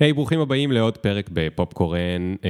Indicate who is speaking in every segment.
Speaker 1: היי, hey, ברוכים הבאים לעוד פרק בפופקורן. Uh,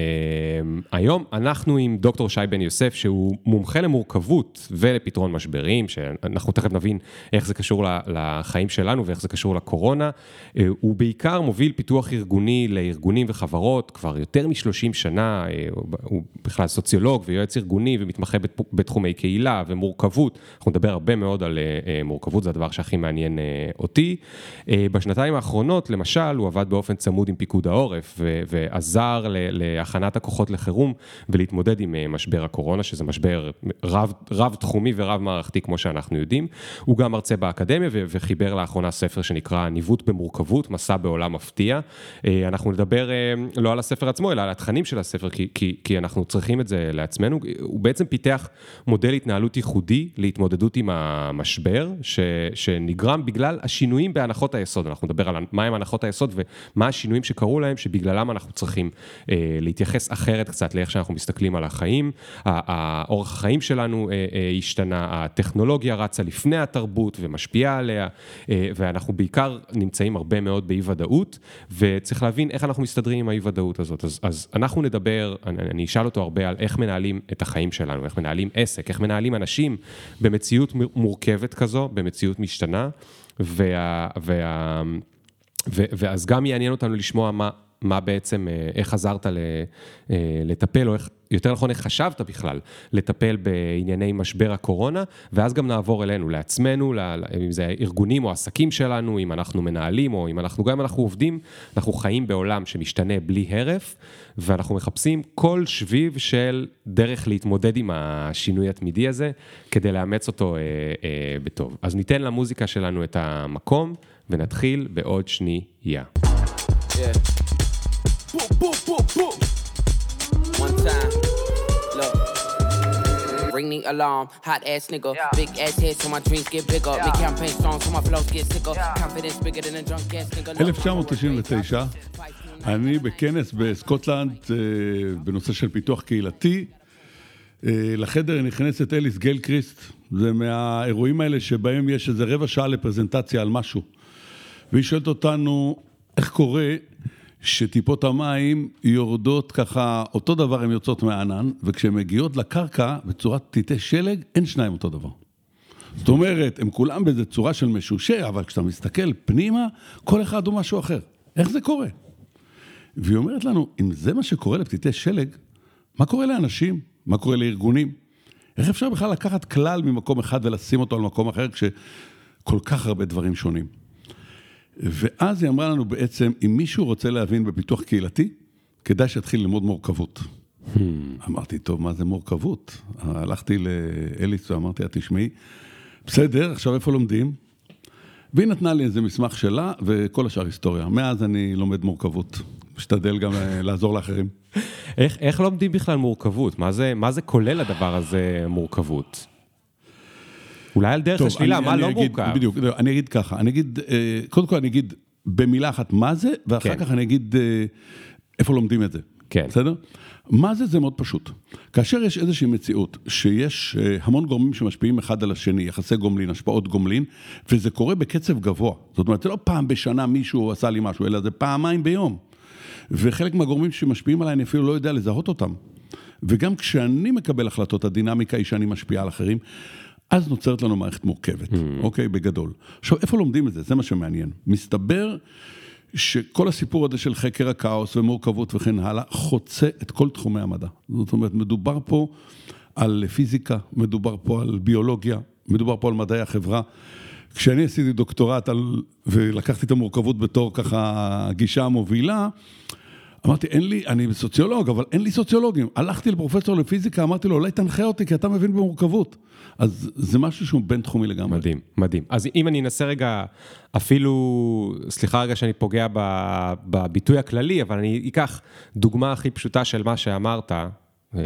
Speaker 1: היום אנחנו עם דוקטור שי בן יוסף, שהוא מומחה למורכבות ולפתרון משברים, שאנחנו תכף נבין איך זה קשור לחיים שלנו ואיך זה קשור לקורונה. Uh, הוא בעיקר מוביל פיתוח ארגוני לארגונים וחברות כבר יותר מ-30 שנה, uh, הוא בכלל סוציולוג ויועץ ארגוני ומתמחה בתחומי קהילה ומורכבות. אנחנו נדבר הרבה מאוד על uh, מורכבות, זה הדבר שהכי מעניין uh, אותי. Uh, בשנתיים האחרונות, למשל, הוא עבד באופן צמוד עם פיקוד העורף ו- ועזר להכנת הכוחות לחירום ולהתמודד עם אה, משבר הקורונה, שזה משבר רב, רב תחומי ורב מערכתי כמו שאנחנו יודעים. הוא גם מרצה באקדמיה ו- וחיבר לאחרונה ספר שנקרא ניווט במורכבות, מסע בעולם מפתיע. אה, אנחנו נדבר אה, לא על הספר עצמו, אלא על התכנים של הספר, כי, כי, כי אנחנו צריכים את זה לעצמנו. הוא בעצם פיתח מודל התנהלות ייחודי להתמודדות עם המשבר, ש- שנגרם בגלל השינויים בהנחות היסוד. אנחנו נדבר על מהם הנחות היסוד ומה השינויים שקרו להם, שבגללם אנחנו צריכים אה, להתייחס אחרת קצת לאיך שאנחנו מסתכלים על החיים. האורח החיים שלנו אה, אה, השתנה, הטכנולוגיה רצה לפני התרבות ומשפיעה עליה, אה, ואנחנו בעיקר נמצאים הרבה מאוד באי ודאות, וצריך להבין איך אנחנו מסתדרים עם האי ודאות הזאת. אז, אז אנחנו נדבר, אני, אני אשאל אותו הרבה על איך מנהלים את החיים שלנו, איך מנהלים עסק, איך מנהלים אנשים במציאות מורכבת כזו, במציאות משתנה, וה... וה ואז גם יעניין אותנו לשמוע מה, מה בעצם, אה, איך עזרת אה, לטפל, או איך, יותר נכון, איך חשבת בכלל לטפל בענייני משבר הקורונה, ואז גם נעבור אלינו, לעצמנו, אם זה ארגונים או עסקים שלנו, אם אנחנו מנהלים, או אם אנחנו, גם אם אנחנו עובדים, אנחנו חיים בעולם שמשתנה בלי הרף, ואנחנו מחפשים כל שביב של דרך להתמודד עם השינוי התמידי הזה, כדי לאמץ אותו אה, אה, בטוב. אז ניתן למוזיקה שלנו את המקום. ונתחיל בעוד שנייה. Ring the alarm, hot ass nigga. Yeah. Big ass head so my dreams get bigger. Yeah. Big campaign strong so my flows get sicker. Yeah. Confidence bigger than a drunk ass nigga. 1999, אני בכנס בסקוטלנד בנושא של פיתוח קהילתי. לחדר נכנסת אליס גלקריסט, זה מהאירועים האלה שבהם יש איזה רבע שעה לפרזנטציה על משהו. והיא שואלת אותנו, איך קורה שטיפות המים יורדות ככה, אותו דבר הן יוצאות מהענן, וכשהן מגיעות לקרקע בצורת טיטי שלג, אין שניים אותו דבר. זאת אומרת, הם כולם באיזה צורה של משושה, אבל כשאתה מסתכל פנימה, כל אחד הוא משהו אחר. איך זה קורה? והיא אומרת לנו, אם זה מה שקורה לפתיתי שלג, מה קורה לאנשים? מה קורה לארגונים? איך אפשר בכלל לקחת כלל ממקום אחד ולשים אותו על מקום אחר כשכל כך הרבה דברים שונים? ואז היא אמרה לנו בעצם, אם מישהו רוצה להבין בפיתוח קהילתי, כדאי שיתחיל ללמוד מורכבות. Hmm. אמרתי, טוב, מה זה מורכבות? הלכתי לאליס ואמרתי לה, תשמעי, בסדר, עכשיו איפה לומדים? והיא נתנה לי איזה מסמך שלה, וכל השאר היסטוריה. מאז אני לומד מורכבות. משתדל גם אה, לעזור לאחרים. איך, איך לומדים בכלל מורכבות? מה זה, מה זה כולל הדבר הזה, מורכבות? אולי על דרך השלילה, מה לא מורכב?
Speaker 2: בדיוק, לא, אני אגיד ככה, אני אגיד, אה, קודם כל אני אגיד במילה אחת מה זה, ואחר כן. כך אני אגיד אה, איפה לומדים את זה.
Speaker 1: כן.
Speaker 2: בסדר? מה זה? זה מאוד פשוט. כאשר יש איזושהי מציאות שיש אה, המון גורמים שמשפיעים אחד על השני, יחסי גומלין, השפעות גומלין, וזה קורה בקצב גבוה. זאת אומרת, זה לא פעם בשנה מישהו עשה לי משהו, אלא זה פעמיים ביום. וחלק מהגורמים שמשפיעים עליי, אני אפילו לא יודע לזהות אותם. וגם כשאני מקבל החלטות, הדינמיקה היא שאני משפיע על אחרים. אז נוצרת לנו מערכת מורכבת, mm. אוקיי? בגדול. עכשיו, איפה לומדים את זה? זה מה שמעניין. מסתבר שכל הסיפור הזה של חקר הכאוס ומורכבות וכן הלאה, חוצה את כל תחומי המדע. זאת אומרת, מדובר פה על פיזיקה, מדובר פה על ביולוגיה, מדובר פה על מדעי החברה. כשאני עשיתי דוקטורט על, ולקחתי את המורכבות בתור ככה הגישה המובילה, אמרתי, אין לי, אני סוציולוג, אבל אין לי סוציולוגים. הלכתי לפרופסור לפיזיקה, אמרתי לו, אולי תנחה אותי, כי אתה מבין במורכבות. אז זה משהו שהוא בינתחומי לגמרי.
Speaker 1: מדהים, מדהים. אז אם אני אנסה רגע, אפילו, סליחה רגע שאני פוגע בביטוי הכללי, אבל אני אקח דוגמה הכי פשוטה של מה שאמרת, אה,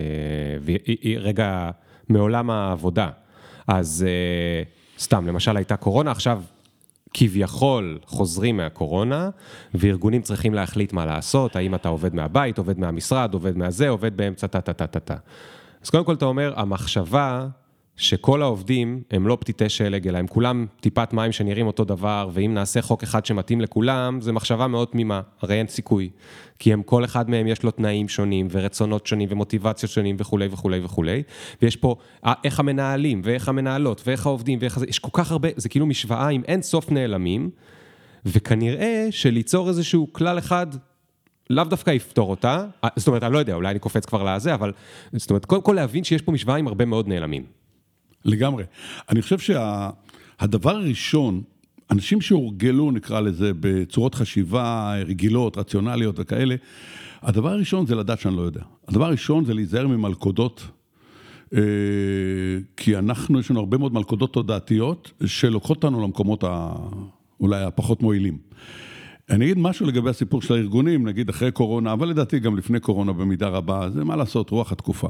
Speaker 1: רגע מעולם העבודה. אז אה, סתם, למשל הייתה קורונה, עכשיו כביכול חוזרים מהקורונה, וארגונים צריכים להחליט מה לעשות, האם אתה עובד מהבית, עובד מהמשרד, עובד מהזה, עובד באמצע טה-טה-טה-טה. אז קודם כל אתה אומר, המחשבה שכל העובדים הם לא פתיתי שלג, אלא הם כולם טיפת מים שנראים אותו דבר, ואם נעשה חוק אחד שמתאים לכולם, זה מחשבה מאוד תמימה, הרי אין סיכוי. כי הם, כל אחד מהם יש לו תנאים שונים, ורצונות שונים, ומוטיבציות שונים, וכולי וכולי וכולי. ויש פה איך המנהלים, ואיך המנהלות, ואיך העובדים, ואיך זה, יש כל כך הרבה, זה כאילו משוואה עם אין סוף נעלמים, וכנראה שליצור איזשהו כלל אחד לאו דווקא יפתור אותה, זאת אומרת, אני לא יודע, אולי אני קופץ כבר לזה, אבל זאת אומרת, קודם כל להבין שיש פה משוואה עם הרבה מאוד נעלמים.
Speaker 2: לגמרי. אני חושב שהדבר שה, הראשון, אנשים שהורגלו, נקרא לזה, בצורות חשיבה רגילות, רציונליות וכאלה, הדבר הראשון זה לדעת שאני לא יודע. הדבר הראשון זה להיזהר ממלכודות, אה, כי אנחנו, יש לנו הרבה מאוד מלכודות תודעתיות שלוקחות אותנו למקומות ה... אולי הפחות מועילים. אני אגיד משהו לגבי הסיפור של הארגונים, נגיד אחרי קורונה, אבל לדעתי גם לפני קורונה במידה רבה, זה מה לעשות, רוח התקופה.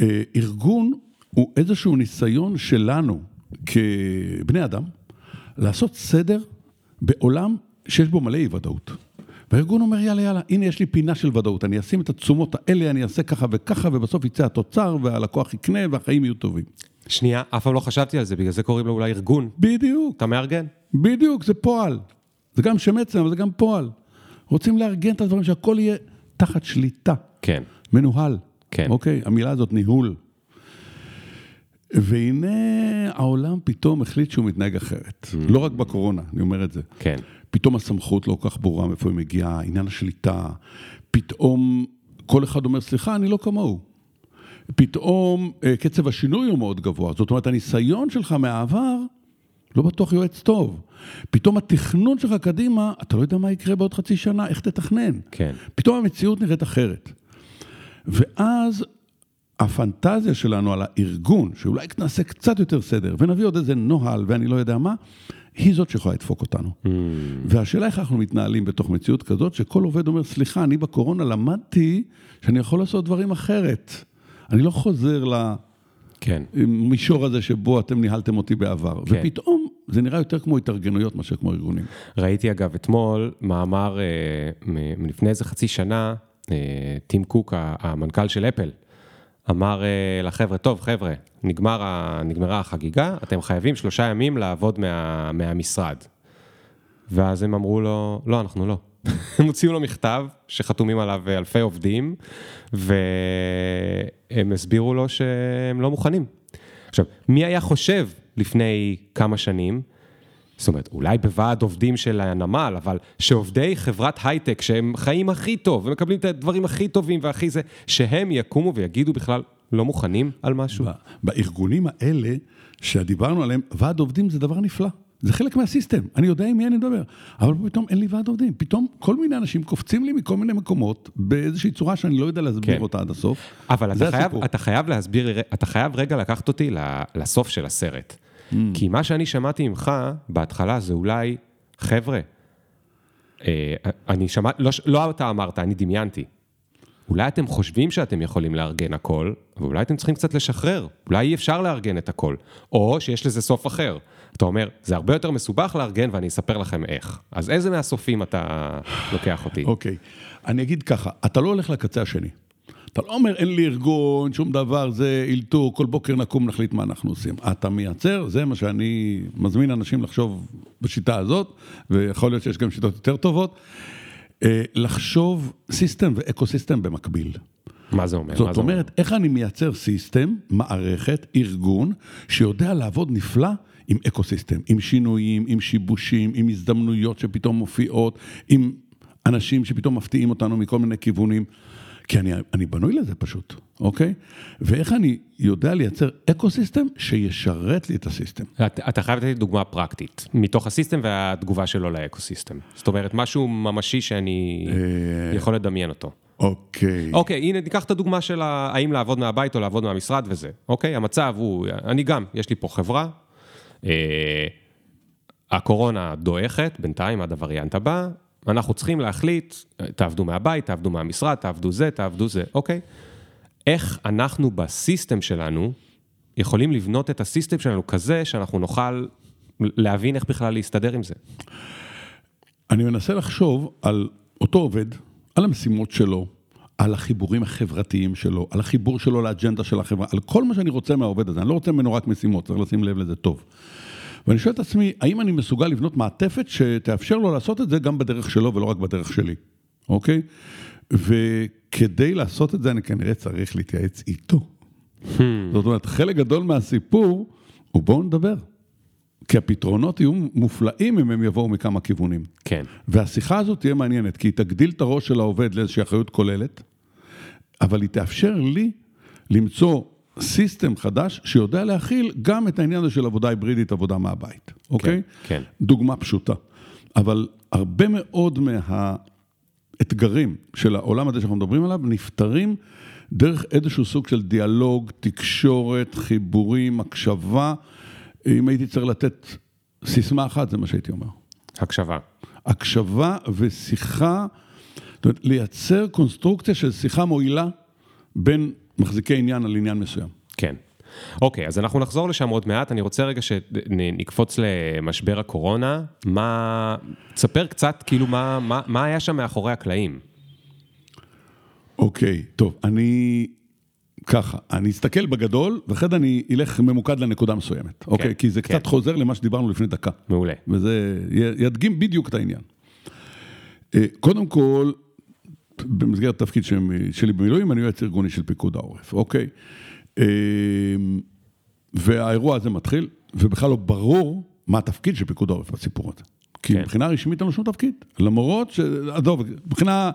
Speaker 2: אה, ארגון הוא איזשהו ניסיון שלנו כבני אדם לעשות סדר בעולם שיש בו מלא אי ודאות. והארגון אומר, יאללה, יאללה, הנה יש לי פינה של ודאות, אני אשים את התשומות האלה, אני אעשה ככה וככה, ובסוף יצא התוצר, והלקוח יקנה, והחיים יהיו טובים.
Speaker 1: שנייה, אף פעם לא חשבתי על זה, בגלל זה קוראים לו אולי ארגון.
Speaker 2: בדיוק.
Speaker 1: אתה מארגן.
Speaker 2: בדיוק, זה פועל. זה גם שם עצם, אבל זה גם פועל. רוצים לארגן את הדברים, שהכל יהיה תחת שליטה.
Speaker 1: כן.
Speaker 2: מנוהל.
Speaker 1: כן.
Speaker 2: אוקיי? המילה הזאת, ניהול. והנה העולם פתאום החליט שהוא מתנהג אחרת. Mm. לא רק בקורונה, אני אומר את זה.
Speaker 1: כן.
Speaker 2: פתאום הסמכות לא כל כך ברורה מאיפה היא מגיעה, עניין השליטה, פתאום כל אחד אומר, סליחה, אני לא כמוהו. פתאום אה, קצב השינוי הוא מאוד גבוה. זאת אומרת, הניסיון שלך מהעבר לא בטוח יועץ טוב. פתאום התכנון שלך קדימה, אתה לא יודע מה יקרה בעוד חצי שנה, איך תתכנן.
Speaker 1: כן.
Speaker 2: פתאום המציאות נראית אחרת. ואז הפנטזיה שלנו על הארגון, שאולי נעשה קצת יותר סדר, ונביא עוד איזה נוהל ואני לא יודע מה, היא זאת שיכולה לדפוק אותנו. Mm. והשאלה איך אנחנו מתנהלים בתוך מציאות כזאת, שכל עובד אומר, סליחה, אני בקורונה למדתי שאני יכול לעשות דברים אחרת. אני לא חוזר למישור כן. הזה שבו אתם ניהלתם אותי בעבר. כן. ופתאום זה נראה יותר כמו התארגנויות מאשר כמו ארגונים.
Speaker 1: ראיתי אגב אתמול מאמר אה, מלפני איזה חצי שנה, אה, טים קוק, המנכ"ל של אפל, אמר אה, לחבר'ה, טוב חבר'ה, נגמר, נגמרה החגיגה, אתם חייבים שלושה ימים לעבוד מה, מהמשרד. ואז הם אמרו לו, לא, אנחנו לא. הם הוציאו לו מכתב שחתומים עליו אלפי עובדים, והם הסבירו לו שהם לא מוכנים. עכשיו, מי היה חושב לפני כמה שנים זאת אומרת, אולי בוועד עובדים של הנמל, אבל שעובדי חברת הייטק, שהם חיים הכי טוב, ומקבלים את הדברים הכי טובים והכי זה, שהם יקומו ויגידו בכלל, לא מוכנים על משהו?
Speaker 2: בארגונים האלה, שדיברנו עליהם, ועד עובדים זה דבר נפלא. זה חלק מהסיסטם, אני יודע עם מי אני מדבר, אבל פתאום אין לי ועד עובדים, פתאום כל מיני אנשים קופצים לי מכל מיני מקומות באיזושהי צורה שאני לא יודע להסביר כן. אותה עד הסוף.
Speaker 1: אבל אתה חייב, אתה חייב להסביר, אתה חייב רגע לקחת אותי לסוף של הסרט. Mm. כי מה שאני שמעתי ממך בהתחלה זה אולי, חבר'ה, אה, אני שמעתי, לא, לא אתה אמרת, אני דמיינתי. אולי אתם חושבים שאתם יכולים לארגן הכל, ואולי אתם צריכים קצת לשחרר, אולי אי אפשר לארגן את הכל, או שיש לזה סוף אחר. אתה אומר, זה הרבה יותר מסובך לארגן ואני אספר לכם איך. אז איזה מהסופים אתה לוקח אותי?
Speaker 2: אוקיי, okay. אני אגיד ככה, אתה לא הולך לקצה השני. אתה לא אומר, אין לי ארגון, שום דבר, זה אילתור, כל בוקר נקום, נחליט מה אנחנו עושים. אתה מייצר, זה מה שאני מזמין אנשים לחשוב בשיטה הזאת, ויכול להיות שיש גם שיטות יותר טובות, אה, לחשוב system ו ecosystem במקביל.
Speaker 1: מה זה אומר?
Speaker 2: זאת אומרת, איך אני מייצר system, מערכת, ארגון, שיודע לעבוד נפלא עם ecosystem, עם שינויים, עם שיבושים, עם הזדמנויות שפתאום מופיעות, עם אנשים שפתאום מפתיעים אותנו מכל מיני כיוונים. כי אני, אני בנוי לזה פשוט, אוקיי? ואיך אני יודע לייצר ecosystem שישרת לי את ה system.
Speaker 1: אתה, אתה חייב לתת לי דוגמה פרקטית, מתוך ה system והתגובה שלו ל ecosystem. זאת אומרת, משהו ממשי שאני אה, יכול לדמיין אותו.
Speaker 2: אוקיי.
Speaker 1: אוקיי, הנה, ניקח את הדוגמה של האם לעבוד מהבית או לעבוד מהמשרד וזה. אוקיי, המצב הוא, אני גם, יש לי פה חברה, אה, הקורונה דועכת, בינתיים עד הווריאנט הבא, אנחנו צריכים להחליט, תעבדו מהבית, תעבדו מהמשרד, תעבדו זה, תעבדו זה, אוקיי? איך אנחנו בסיסטם שלנו יכולים לבנות את הסיסטם שלנו כזה שאנחנו נוכל להבין איך בכלל להסתדר עם זה?
Speaker 2: אני מנסה לחשוב על אותו עובד, על המשימות שלו, על החיבורים החברתיים שלו, על החיבור שלו לאג'נדה של החברה, על כל מה שאני רוצה מהעובד הזה. אני לא רוצה ממנו רק משימות, צריך לשים לב לזה טוב. ואני שואל את עצמי, האם אני מסוגל לבנות מעטפת שתאפשר לו לעשות את זה גם בדרך שלו ולא רק בדרך שלי, אוקיי? וכדי לעשות את זה אני כנראה צריך להתייעץ איתו. Hmm. זאת אומרת, חלק גדול מהסיפור הוא בואו נדבר. כי הפתרונות יהיו מופלאים אם הם יבואו מכמה כיוונים.
Speaker 1: כן.
Speaker 2: והשיחה הזאת תהיה מעניינת, כי היא תגדיל את הראש של העובד לאיזושהי אחריות כוללת, אבל היא תאפשר לי למצוא סיסטם חדש שיודע להכיל גם את העניין הזה של עבודה היברידית, עבודה מהבית, אוקיי?
Speaker 1: כן, כן.
Speaker 2: דוגמה פשוטה. אבל הרבה מאוד מהאתגרים של העולם הזה שאנחנו מדברים עליו נפתרים דרך איזשהו סוג של דיאלוג, תקשורת, חיבורים, הקשבה. אם הייתי צריך לתת סיסמה אחת, זה מה שהייתי אומר.
Speaker 1: הקשבה.
Speaker 2: הקשבה ושיחה, זאת אומרת, לייצר קונסטרוקציה של שיחה מועילה בין מחזיקי עניין על עניין מסוים.
Speaker 1: כן. אוקיי, אז אנחנו נחזור לשם עוד מעט. אני רוצה רגע שנקפוץ למשבר הקורונה. מה... תספר קצת, כאילו, מה, מה, מה היה שם מאחורי הקלעים?
Speaker 2: אוקיי, טוב, אני... ככה, אני אסתכל בגדול, ואחרי זה אני אלך ממוקד לנקודה מסוימת, כן, אוקיי? כי זה כן. קצת חוזר למה שדיברנו לפני דקה.
Speaker 1: מעולה.
Speaker 2: וזה ידגים בדיוק את העניין. אה, קודם כל, במסגרת התפקיד שלי במילואים, אני יועץ ארגוני של פיקוד העורף, אוקיי? אה, והאירוע הזה מתחיל, ובכלל לא ברור מה התפקיד של פיקוד העורף בסיפור הזה. כי כן. מבחינה רשמית אין לו שום תפקיד, למרות ש... עזוב, מבחינה...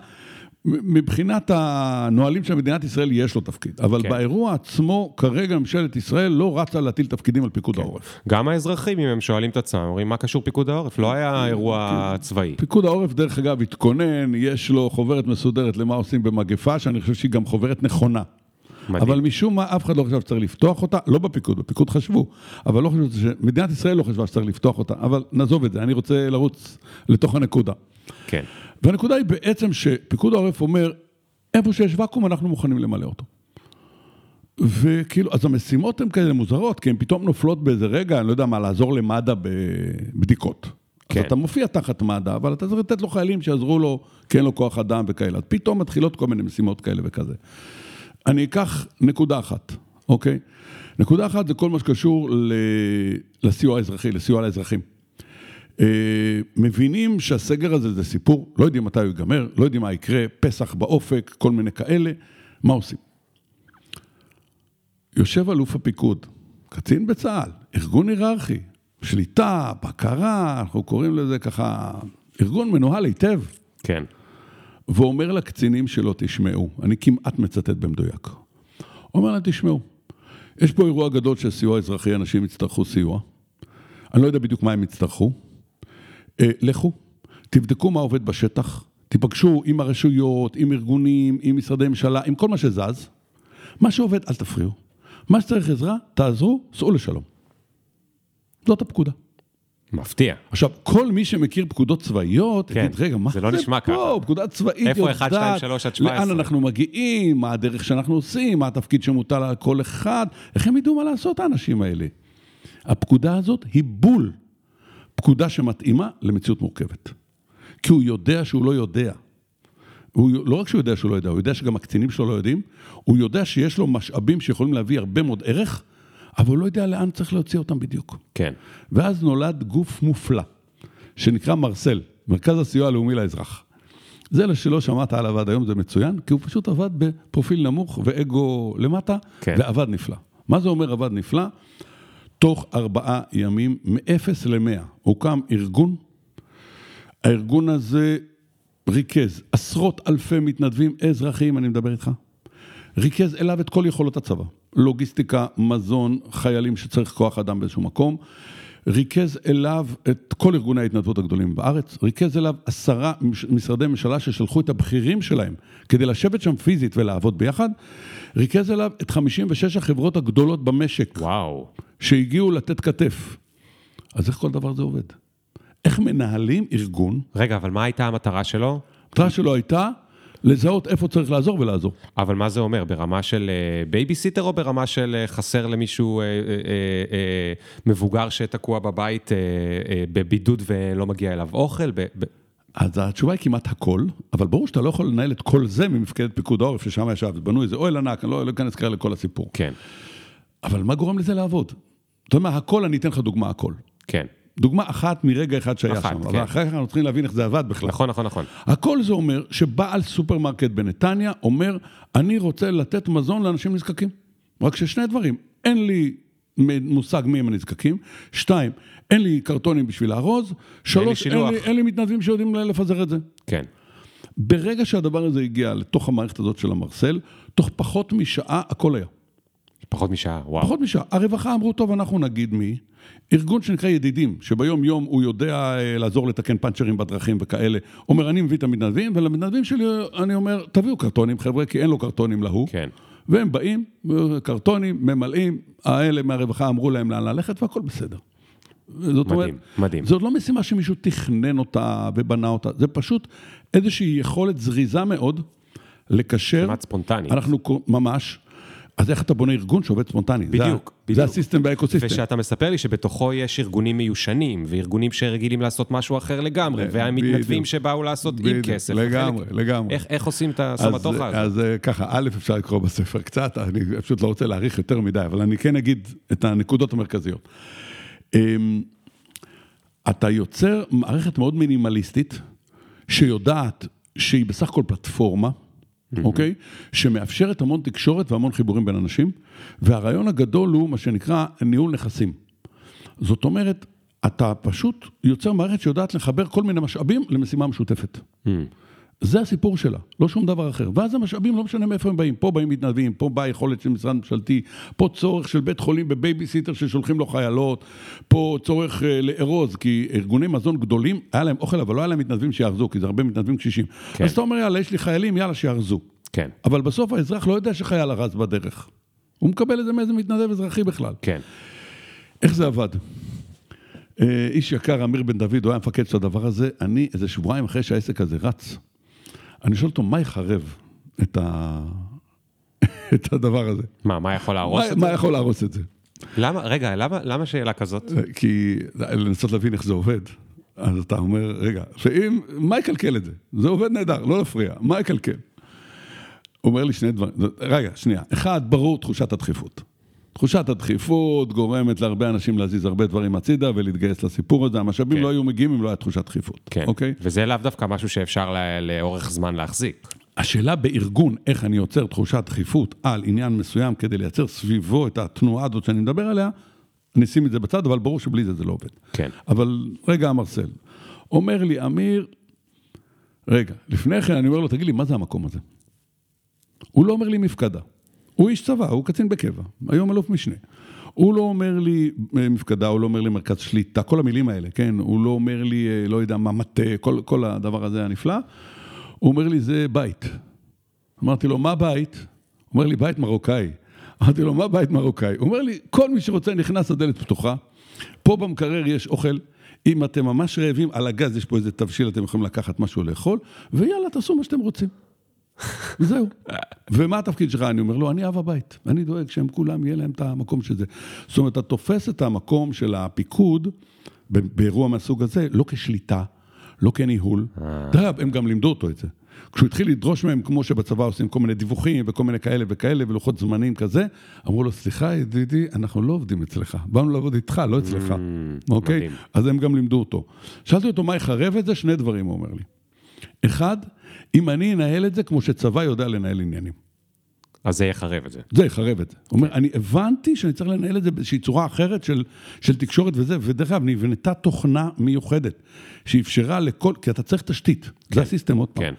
Speaker 2: מבחינת הנהלים של מדינת ישראל יש לו תפקיד, אבל כן. באירוע עצמו, כרגע ממשלת ישראל לא רצה להטיל תפקידים על פיקוד כן. העורף.
Speaker 1: גם האזרחים, אם הם שואלים את עצמם, אומרים, מה קשור פיקוד העורף? לא היה אירוע. צבאי.
Speaker 2: פיקוד העורף, דרך אגב, התכונן, יש לו חוברת מסודרת למה עושים במגפה, שאני חושב שהיא גם חוברת נכונה. מדהים. אבל משום מה אף אחד לא חשב שצריך לפתוח אותה, לא בפיקוד, בפיקוד חשבו, אבל לא חשבו, שמדינת ישראל לא חשבה שצריך לפתוח אותה, אבל נעזוב את זה, אני רוצה לרוץ לתוך הנקודה.
Speaker 1: כן.
Speaker 2: והנקודה היא בעצם שפיקוד העורף אומר, איפה שיש ואקום אנחנו מוכנים למלא אותו. וכאילו, אז המשימות הן כאלה מוזרות, כי הן פתאום נופלות באיזה רגע, אני לא יודע מה, לעזור למד"א בבדיקות. כן. אז אתה מופיע תחת מד"א, אבל אתה צריך לתת לו חיילים שיעזרו לו, כי אין לו כוח אדם וכאלה. אז פתאום מתחילות כל מיני משימות כאלה וכזה. אני אקח נקודה אחת, אוקיי? נקודה אחת זה כל מה שקשור לסיוע האזרחי, לסיוע לאזרחים. אה, מבינים שהסגר הזה זה סיפור, לא יודעים מתי הוא ייגמר, לא יודעים מה יקרה, פסח באופק, כל מיני כאלה, מה עושים? יושב אלוף הפיקוד, קצין בצה"ל, ארגון היררכי, שליטה, בקרה, אנחנו קוראים לזה ככה, ארגון מנוהל היטב.
Speaker 1: כן.
Speaker 2: ואומר לקצינים שלו, תשמעו, אני כמעט מצטט במדויק. אומר להם, תשמעו, יש פה אירוע גדול של סיוע אזרחי, אנשים יצטרכו סיוע. אני לא יודע בדיוק מה הם יצטרכו, לכו, תבדקו מה עובד בשטח, תיפגשו עם הרשויות, עם ארגונים, עם משרדי ממשלה, עם כל מה שזז. מה שעובד, אל תפריעו. מה שצריך עזרה, תעזרו, סעו לשלום. זאת הפקודה.
Speaker 1: מפתיע.
Speaker 2: עכשיו, כל מי שמכיר פקודות צבאיות,
Speaker 1: כן,
Speaker 2: יגיד, רגע, מה
Speaker 1: זה לא נשמע ככה.
Speaker 2: פה? פקודה צבאית
Speaker 1: איפה 1, 2, 3 עד 17?
Speaker 2: לאן אנחנו מגיעים, מה הדרך שאנחנו עושים, מה התפקיד שמוטל על כל אחד, איך הם ידעו מה לעשות, האנשים האלה? הפקודה הזאת היא בול פקודה שמתאימה למציאות מורכבת. כי הוא יודע שהוא לא יודע. הוא, לא רק שהוא יודע שהוא לא יודע, הוא יודע שגם הקצינים שלו לא יודעים, הוא יודע שיש לו משאבים שיכולים להביא הרבה מאוד ערך, אבל הוא לא יודע לאן צריך להוציא אותם בדיוק.
Speaker 1: כן.
Speaker 2: ואז נולד גוף מופלא, שנקרא מרסל, מרכז הסיוע הלאומי לאזרח. זה שלא שמעת עליו עד היום, זה מצוין, כי הוא פשוט עבד בפרופיל נמוך ואגו למטה, כן. ועבד נפלא. מה זה אומר עבד נפלא? תוך ארבעה ימים, מאפס למאה, הוקם ארגון. הארגון הזה ריכז עשרות אלפי מתנדבים אזרחיים, אני מדבר איתך. ריכז אליו את כל יכולות הצבא, לוגיסטיקה, מזון, חיילים שצריך כוח אדם באיזשהו מקום. ריכז אליו את כל ארגוני ההתנדבות הגדולים בארץ, ריכז אליו עשרה משרדי ממשלה ששלחו את הבכירים שלהם כדי לשבת שם פיזית ולעבוד ביחד, ריכז אליו את 56 החברות הגדולות במשק.
Speaker 1: וואו.
Speaker 2: שהגיעו לתת כתף. אז איך כל דבר זה עובד? איך מנהלים ארגון?
Speaker 1: רגע, אבל מה הייתה המטרה שלו?
Speaker 2: המטרה שלו הייתה לזהות איפה צריך לעזור ולעזור.
Speaker 1: אבל מה זה אומר? ברמה של אה, בייביסיטר או ברמה של אה, חסר למישהו אה, אה, אה, מבוגר שתקוע בבית אה, אה, בבידוד ולא מגיע אליו אוכל? ב, ב...
Speaker 2: אז התשובה היא כמעט הכל, אבל ברור שאתה לא יכול לנהל את כל זה ממפקדת פיקוד העורף, ששם ישב, בנו איזה אוהל ענק, אני לא אכנס כרגע לכל הסיפור.
Speaker 1: כן,
Speaker 2: אבל מה גורם לזה לעבוד? אתה יודע מה, הכל, אני אתן לך דוגמה, הכל.
Speaker 1: כן.
Speaker 2: דוגמה אחת מרגע אחד שהיה
Speaker 1: אחת,
Speaker 2: שם,
Speaker 1: כן.
Speaker 2: אבל אחר כך אנחנו צריכים להבין איך זה עבד בכלל.
Speaker 1: נכון, נכון, נכון.
Speaker 2: הכל זה אומר שבעל סופרמרקט בנתניה אומר, אני רוצה לתת מזון לאנשים נזקקים. רק ששני דברים, אין לי מושג מי הם הנזקקים, שתיים, אין לי קרטונים בשביל לארוז, שלוש, אין
Speaker 1: שילוח.
Speaker 2: לי, אין לי מתנדבים שיודעים לפזר את זה.
Speaker 1: כן.
Speaker 2: ברגע שהדבר הזה הגיע לתוך המערכת הזאת של המרסל, תוך פחות משעה הכל היה.
Speaker 1: פחות משעה, וואו.
Speaker 2: פחות משעה. הרווחה אמרו, טוב, אנחנו נגיד מי. ארגון שנקרא ידידים, שביום יום הוא יודע אה, לעזור לתקן פאנצ'רים בדרכים וכאלה, אומר, אני מביא את המתנדבים, ולמתנדבים שלי אני אומר, תביאו קרטונים, חבר'ה, כי אין לו קרטונים להוא.
Speaker 1: כן.
Speaker 2: והם באים, קרטונים, ממלאים, האלה מהרווחה אמרו להם לאן ללכת, והכל בסדר. זאת
Speaker 1: מדהים,
Speaker 2: אומרת,
Speaker 1: מדהים.
Speaker 2: זאת לא משימה שמישהו תכנן אותה ובנה אותה, זה פשוט איזושהי יכולת זריזה מאוד לקשר.
Speaker 1: כמעט ספונטנית.
Speaker 2: אנחנו ממש, אז איך אתה בונה ארגון שעובד ספונטני? זה
Speaker 1: בדיוק,
Speaker 2: זה
Speaker 1: בדיוק.
Speaker 2: הסיסטם והאקוסיסטם.
Speaker 1: ושאתה מספר לי שבתוכו יש ארגונים מיושנים, וארגונים שרגילים לעשות משהו אחר לגמרי, והמתנדבים. שבאו לעשות עם כסף.
Speaker 2: לגמרי, לגמרי.
Speaker 1: איך, איך עושים את הסמטוחה הזאת?
Speaker 2: אז אה, ככה, א', אפשר לקרוא בספר קצת, אני פשוט לא רוצה להאריך יותר מדי, אבל אני כן אגיד את הנקודות המרכזיות. אמ, אתה יוצר מערכת מאוד מינימליסטית, שיודעת שהיא בסך הכל פלטפורמה, אוקיי? שמאפשרת המון תקשורת והמון חיבורים בין אנשים, והרעיון הגדול הוא מה שנקרא ניהול נכסים. זאת אומרת, אתה פשוט יוצר מערכת שיודעת לחבר כל מיני משאבים למשימה משותפת. זה הסיפור שלה, לא שום דבר אחר. ואז המשאבים, לא משנה מאיפה הם באים, פה באים מתנדבים, פה באה יכולת של משרד ממשלתי, פה צורך של בית חולים בבייביסיטר ששולחים לו חיילות, פה צורך אה, לארוז, כי ארגוני מזון גדולים, היה להם אוכל, אבל לא היה להם מתנדבים שיארזו, כי זה הרבה מתנדבים קשישים.
Speaker 1: כן.
Speaker 2: אז אתה אומר, יאללה, יש לי חיילים, יאללה, שיארזו.
Speaker 1: כן,
Speaker 2: אבל בסוף האזרח לא יודע שחייל ארז בדרך. הוא מקבל את זה מאיזה מתנדב אזרחי בכלל.
Speaker 1: כן.
Speaker 2: איך זה עבד? אה, איש יקר, אמיר בן דוד, הוא היה מפקד של הדבר הזה. אני, איזה שבועיים אחרי שהעסק הזה רץ, אני שואל אותו, מה יחרב את, ה... את הדבר הזה?
Speaker 1: מה, מה יכול להרוס
Speaker 2: מה,
Speaker 1: את
Speaker 2: מה
Speaker 1: זה?
Speaker 2: יכול להרוס את זה?
Speaker 1: למה, רגע, למה, למה שאלה כזאת?
Speaker 2: כי לנסות להבין איך זה עובד. אז אתה אומר, רגע, שאם, מה יקלקל את זה? זה עובד נהדר, לא להפריע, מה יקלקל? אומר לי שני דברים, רגע, שנייה. אחד, ברור תחושת הדחיפות. תחושת הדחיפות גורמת להרבה אנשים להזיז הרבה דברים הצידה ולהתגייס לסיפור הזה. המשאבים
Speaker 1: כן.
Speaker 2: לא היו מגיעים אם לא היה תחושת דחיפות,
Speaker 1: כן.
Speaker 2: אוקיי?
Speaker 1: וזה לאו דווקא משהו שאפשר ל- לאורך זמן להחזיק.
Speaker 2: השאלה בארגון, איך אני יוצר תחושת דחיפות על עניין מסוים כדי לייצר סביבו את התנועה הזאת שאני מדבר עליה, אני אשים את זה בצד, אבל ברור שבלי זה זה לא עובד.
Speaker 1: כן.
Speaker 2: אבל רגע, המרסל, אומר לי, אמיר, רגע, לפני כן אני אומר לו, תגיד לי, מה זה המקום הזה? הוא לא אומר לי מפקדה. הוא איש צבא, הוא קצין בקבע, היום אלוף משנה. הוא לא אומר לי אה, מפקדה, הוא לא אומר לי מרכז שליטה, כל המילים האלה, כן? הוא לא אומר לי, אה, לא יודע מה, מטה, כל, כל הדבר הזה הנפלא. הוא אומר לי, זה בית. אמרתי לו, מה בית? הוא אומר לי, בית מרוקאי. אמרתי לו, מה בית מרוקאי? הוא אומר לי, כל מי שרוצה נכנס, הדלת פתוחה. פה במקרר יש אוכל. אם אתם ממש רעבים, על הגז יש פה איזה תבשיל, אתם יכולים לקחת משהו לאכול, ויאללה, תעשו מה שאתם רוצים. וזהו. ומה התפקיד שלך? אני אומר לו, אני אב הבית. אני דואג שהם כולם, יהיה להם את המקום של זה. זאת אומרת, אתה תופס את המקום של הפיקוד באירוע מהסוג הזה, לא כשליטה, לא כניהול. דרך אגב, הם גם לימדו אותו את זה. כשהוא התחיל לדרוש מהם, כמו שבצבא עושים כל מיני דיווחים וכל מיני כאלה וכאלה ולוחות זמנים כזה, אמרו לו, סליחה, ידידי, אנחנו לא עובדים אצלך, באנו לעבוד איתך, לא אצלך. אוקיי?
Speaker 1: מדהים.
Speaker 2: אז הם גם לימדו אותו. שאלתי אותו, מה יחרב את זה? שני דברים, הוא אומר לי. אחד, אם אני אנהל את זה כמו שצבא יודע לנהל עניינים.
Speaker 1: אז זה יחרב את זה.
Speaker 2: זה יחרב את זה. הוא אומר, אני הבנתי שאני צריך לנהל את זה באיזושהי צורה אחרת של, של תקשורת וזה, ודרך אגב, נבנתה תוכנה מיוחדת, שאפשרה לכל, כי אתה צריך תשתית, זה הסיסטם עוד פעם.
Speaker 1: כן.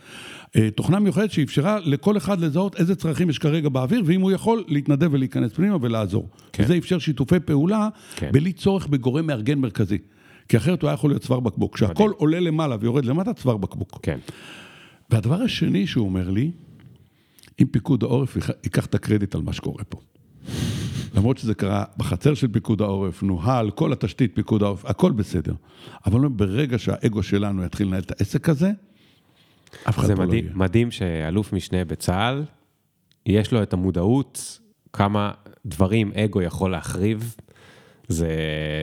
Speaker 2: אה, תוכנה מיוחדת שאפשרה לכל אחד לזהות איזה צרכים יש כרגע באוויר, ואם הוא יכול להתנדב ולהיכנס פנימה ולעזור.
Speaker 1: כן.
Speaker 2: וזה אפשר שיתופי פעולה,
Speaker 1: כן.
Speaker 2: בלי צורך בגורם מארגן מרכזי. כי אחרת הוא היה יכול להיות צוואר בקבוק. כשהכול עולה למעלה ויורד למטה, צוואר בקבוק.
Speaker 1: כן.
Speaker 2: והדבר השני שהוא אומר לי, אם פיקוד העורף ייקח את הקרדיט על מה שקורה פה. למרות שזה קרה בחצר של פיקוד העורף, נוהל, כל התשתית פיקוד העורף, הכל בסדר. אבל ברגע שהאגו שלנו יתחיל לנהל את העסק הזה, אף אחד
Speaker 1: זה
Speaker 2: פה לא
Speaker 1: מדהים,
Speaker 2: יהיה.
Speaker 1: מדהים שאלוף משנה בצה"ל, יש לו את המודעות כמה דברים אגו יכול להחריב. זה,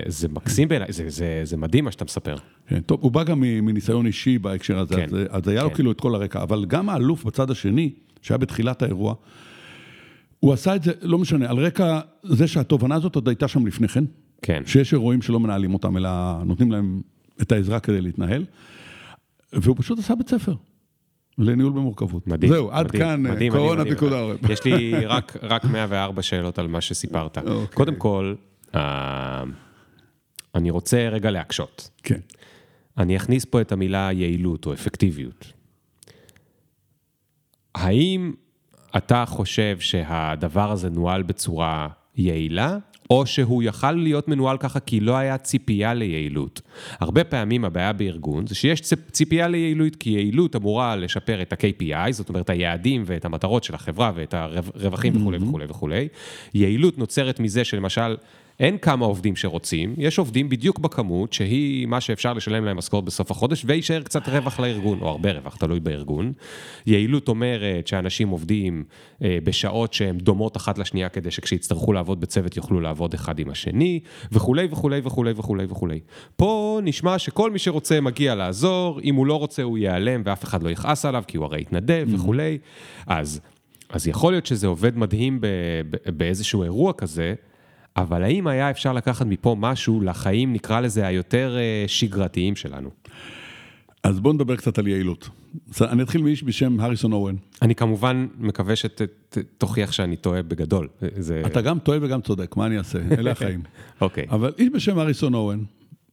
Speaker 1: זה מקסים בעיניי, זה, זה, זה מדהים מה שאתה מספר.
Speaker 2: כן, טוב, הוא בא גם מניסיון אישי בהקשר הזה,
Speaker 1: כן,
Speaker 2: אז, אז היה לו
Speaker 1: כן.
Speaker 2: כאילו את כל הרקע, אבל גם האלוף בצד השני, שהיה בתחילת האירוע, הוא עשה את זה, לא משנה, על רקע זה שהתובנה הזאת עוד הייתה שם לפני כן,
Speaker 1: כן.
Speaker 2: שיש אירועים שלא מנהלים אותם, אלא נותנים להם את העזרה כדי להתנהל, והוא פשוט עשה בית ספר לניהול במורכבות.
Speaker 1: מדהים.
Speaker 2: זהו, עד
Speaker 1: מדהים,
Speaker 2: כאן,
Speaker 1: מדהים,
Speaker 2: קורונה פיקוד. העורף.
Speaker 1: יש לי רק, רק 104 שאלות על מה שסיפרת.
Speaker 2: אוקיי.
Speaker 1: קודם כל, אה, אני רוצה רגע להקשות.
Speaker 2: כן.
Speaker 1: אני אכניס פה את המילה יעילות או אפקטיביות. האם אתה חושב שהדבר הזה נוהל בצורה יעילה, או שהוא יכל להיות מנוהל ככה כי לא היה ציפייה ליעילות? הרבה פעמים הבעיה בארגון זה שיש ציפ- ציפייה ליעילות, כי יעילות אמורה לשפר את ה-KPI, זאת אומרת היעדים ואת המטרות של החברה ואת הרווחים וכולי וכולי וכולי. יעילות נוצרת מזה שלמשל... אין כמה עובדים שרוצים, יש עובדים בדיוק בכמות שהיא מה שאפשר לשלם להם משכורת בסוף החודש ויישאר קצת רווח לארגון, או הרבה רווח, תלוי בארגון. יעילות אומרת שאנשים עובדים אה, בשעות שהן דומות אחת לשנייה כדי שכשיצטרכו לעבוד בצוות יוכלו לעבוד אחד עם השני, וכולי וכולי וכולי וכולי וכולי. פה נשמע שכל מי שרוצה מגיע לעזור, אם הוא לא רוצה הוא ייעלם ואף אחד לא יכעס עליו כי הוא הרי יתנדב וכולי. אז, אז יכול להיות שזה עובד מדהים ב, ב, באיזשהו אירוע כזה, אבל האם היה אפשר לקחת מפה משהו לחיים, נקרא לזה, היותר אה, שגרתיים שלנו?
Speaker 2: אז בואו נדבר קצת על יעילות. אני אתחיל מאיש בשם הריסון אורן.
Speaker 1: אני כמובן מקווה שתוכיח שאני טועה בגדול. זה...
Speaker 2: אתה גם טועה וגם צודק, מה אני אעשה? אלה החיים.
Speaker 1: אוקיי.
Speaker 2: אבל איש בשם הריסון אורן.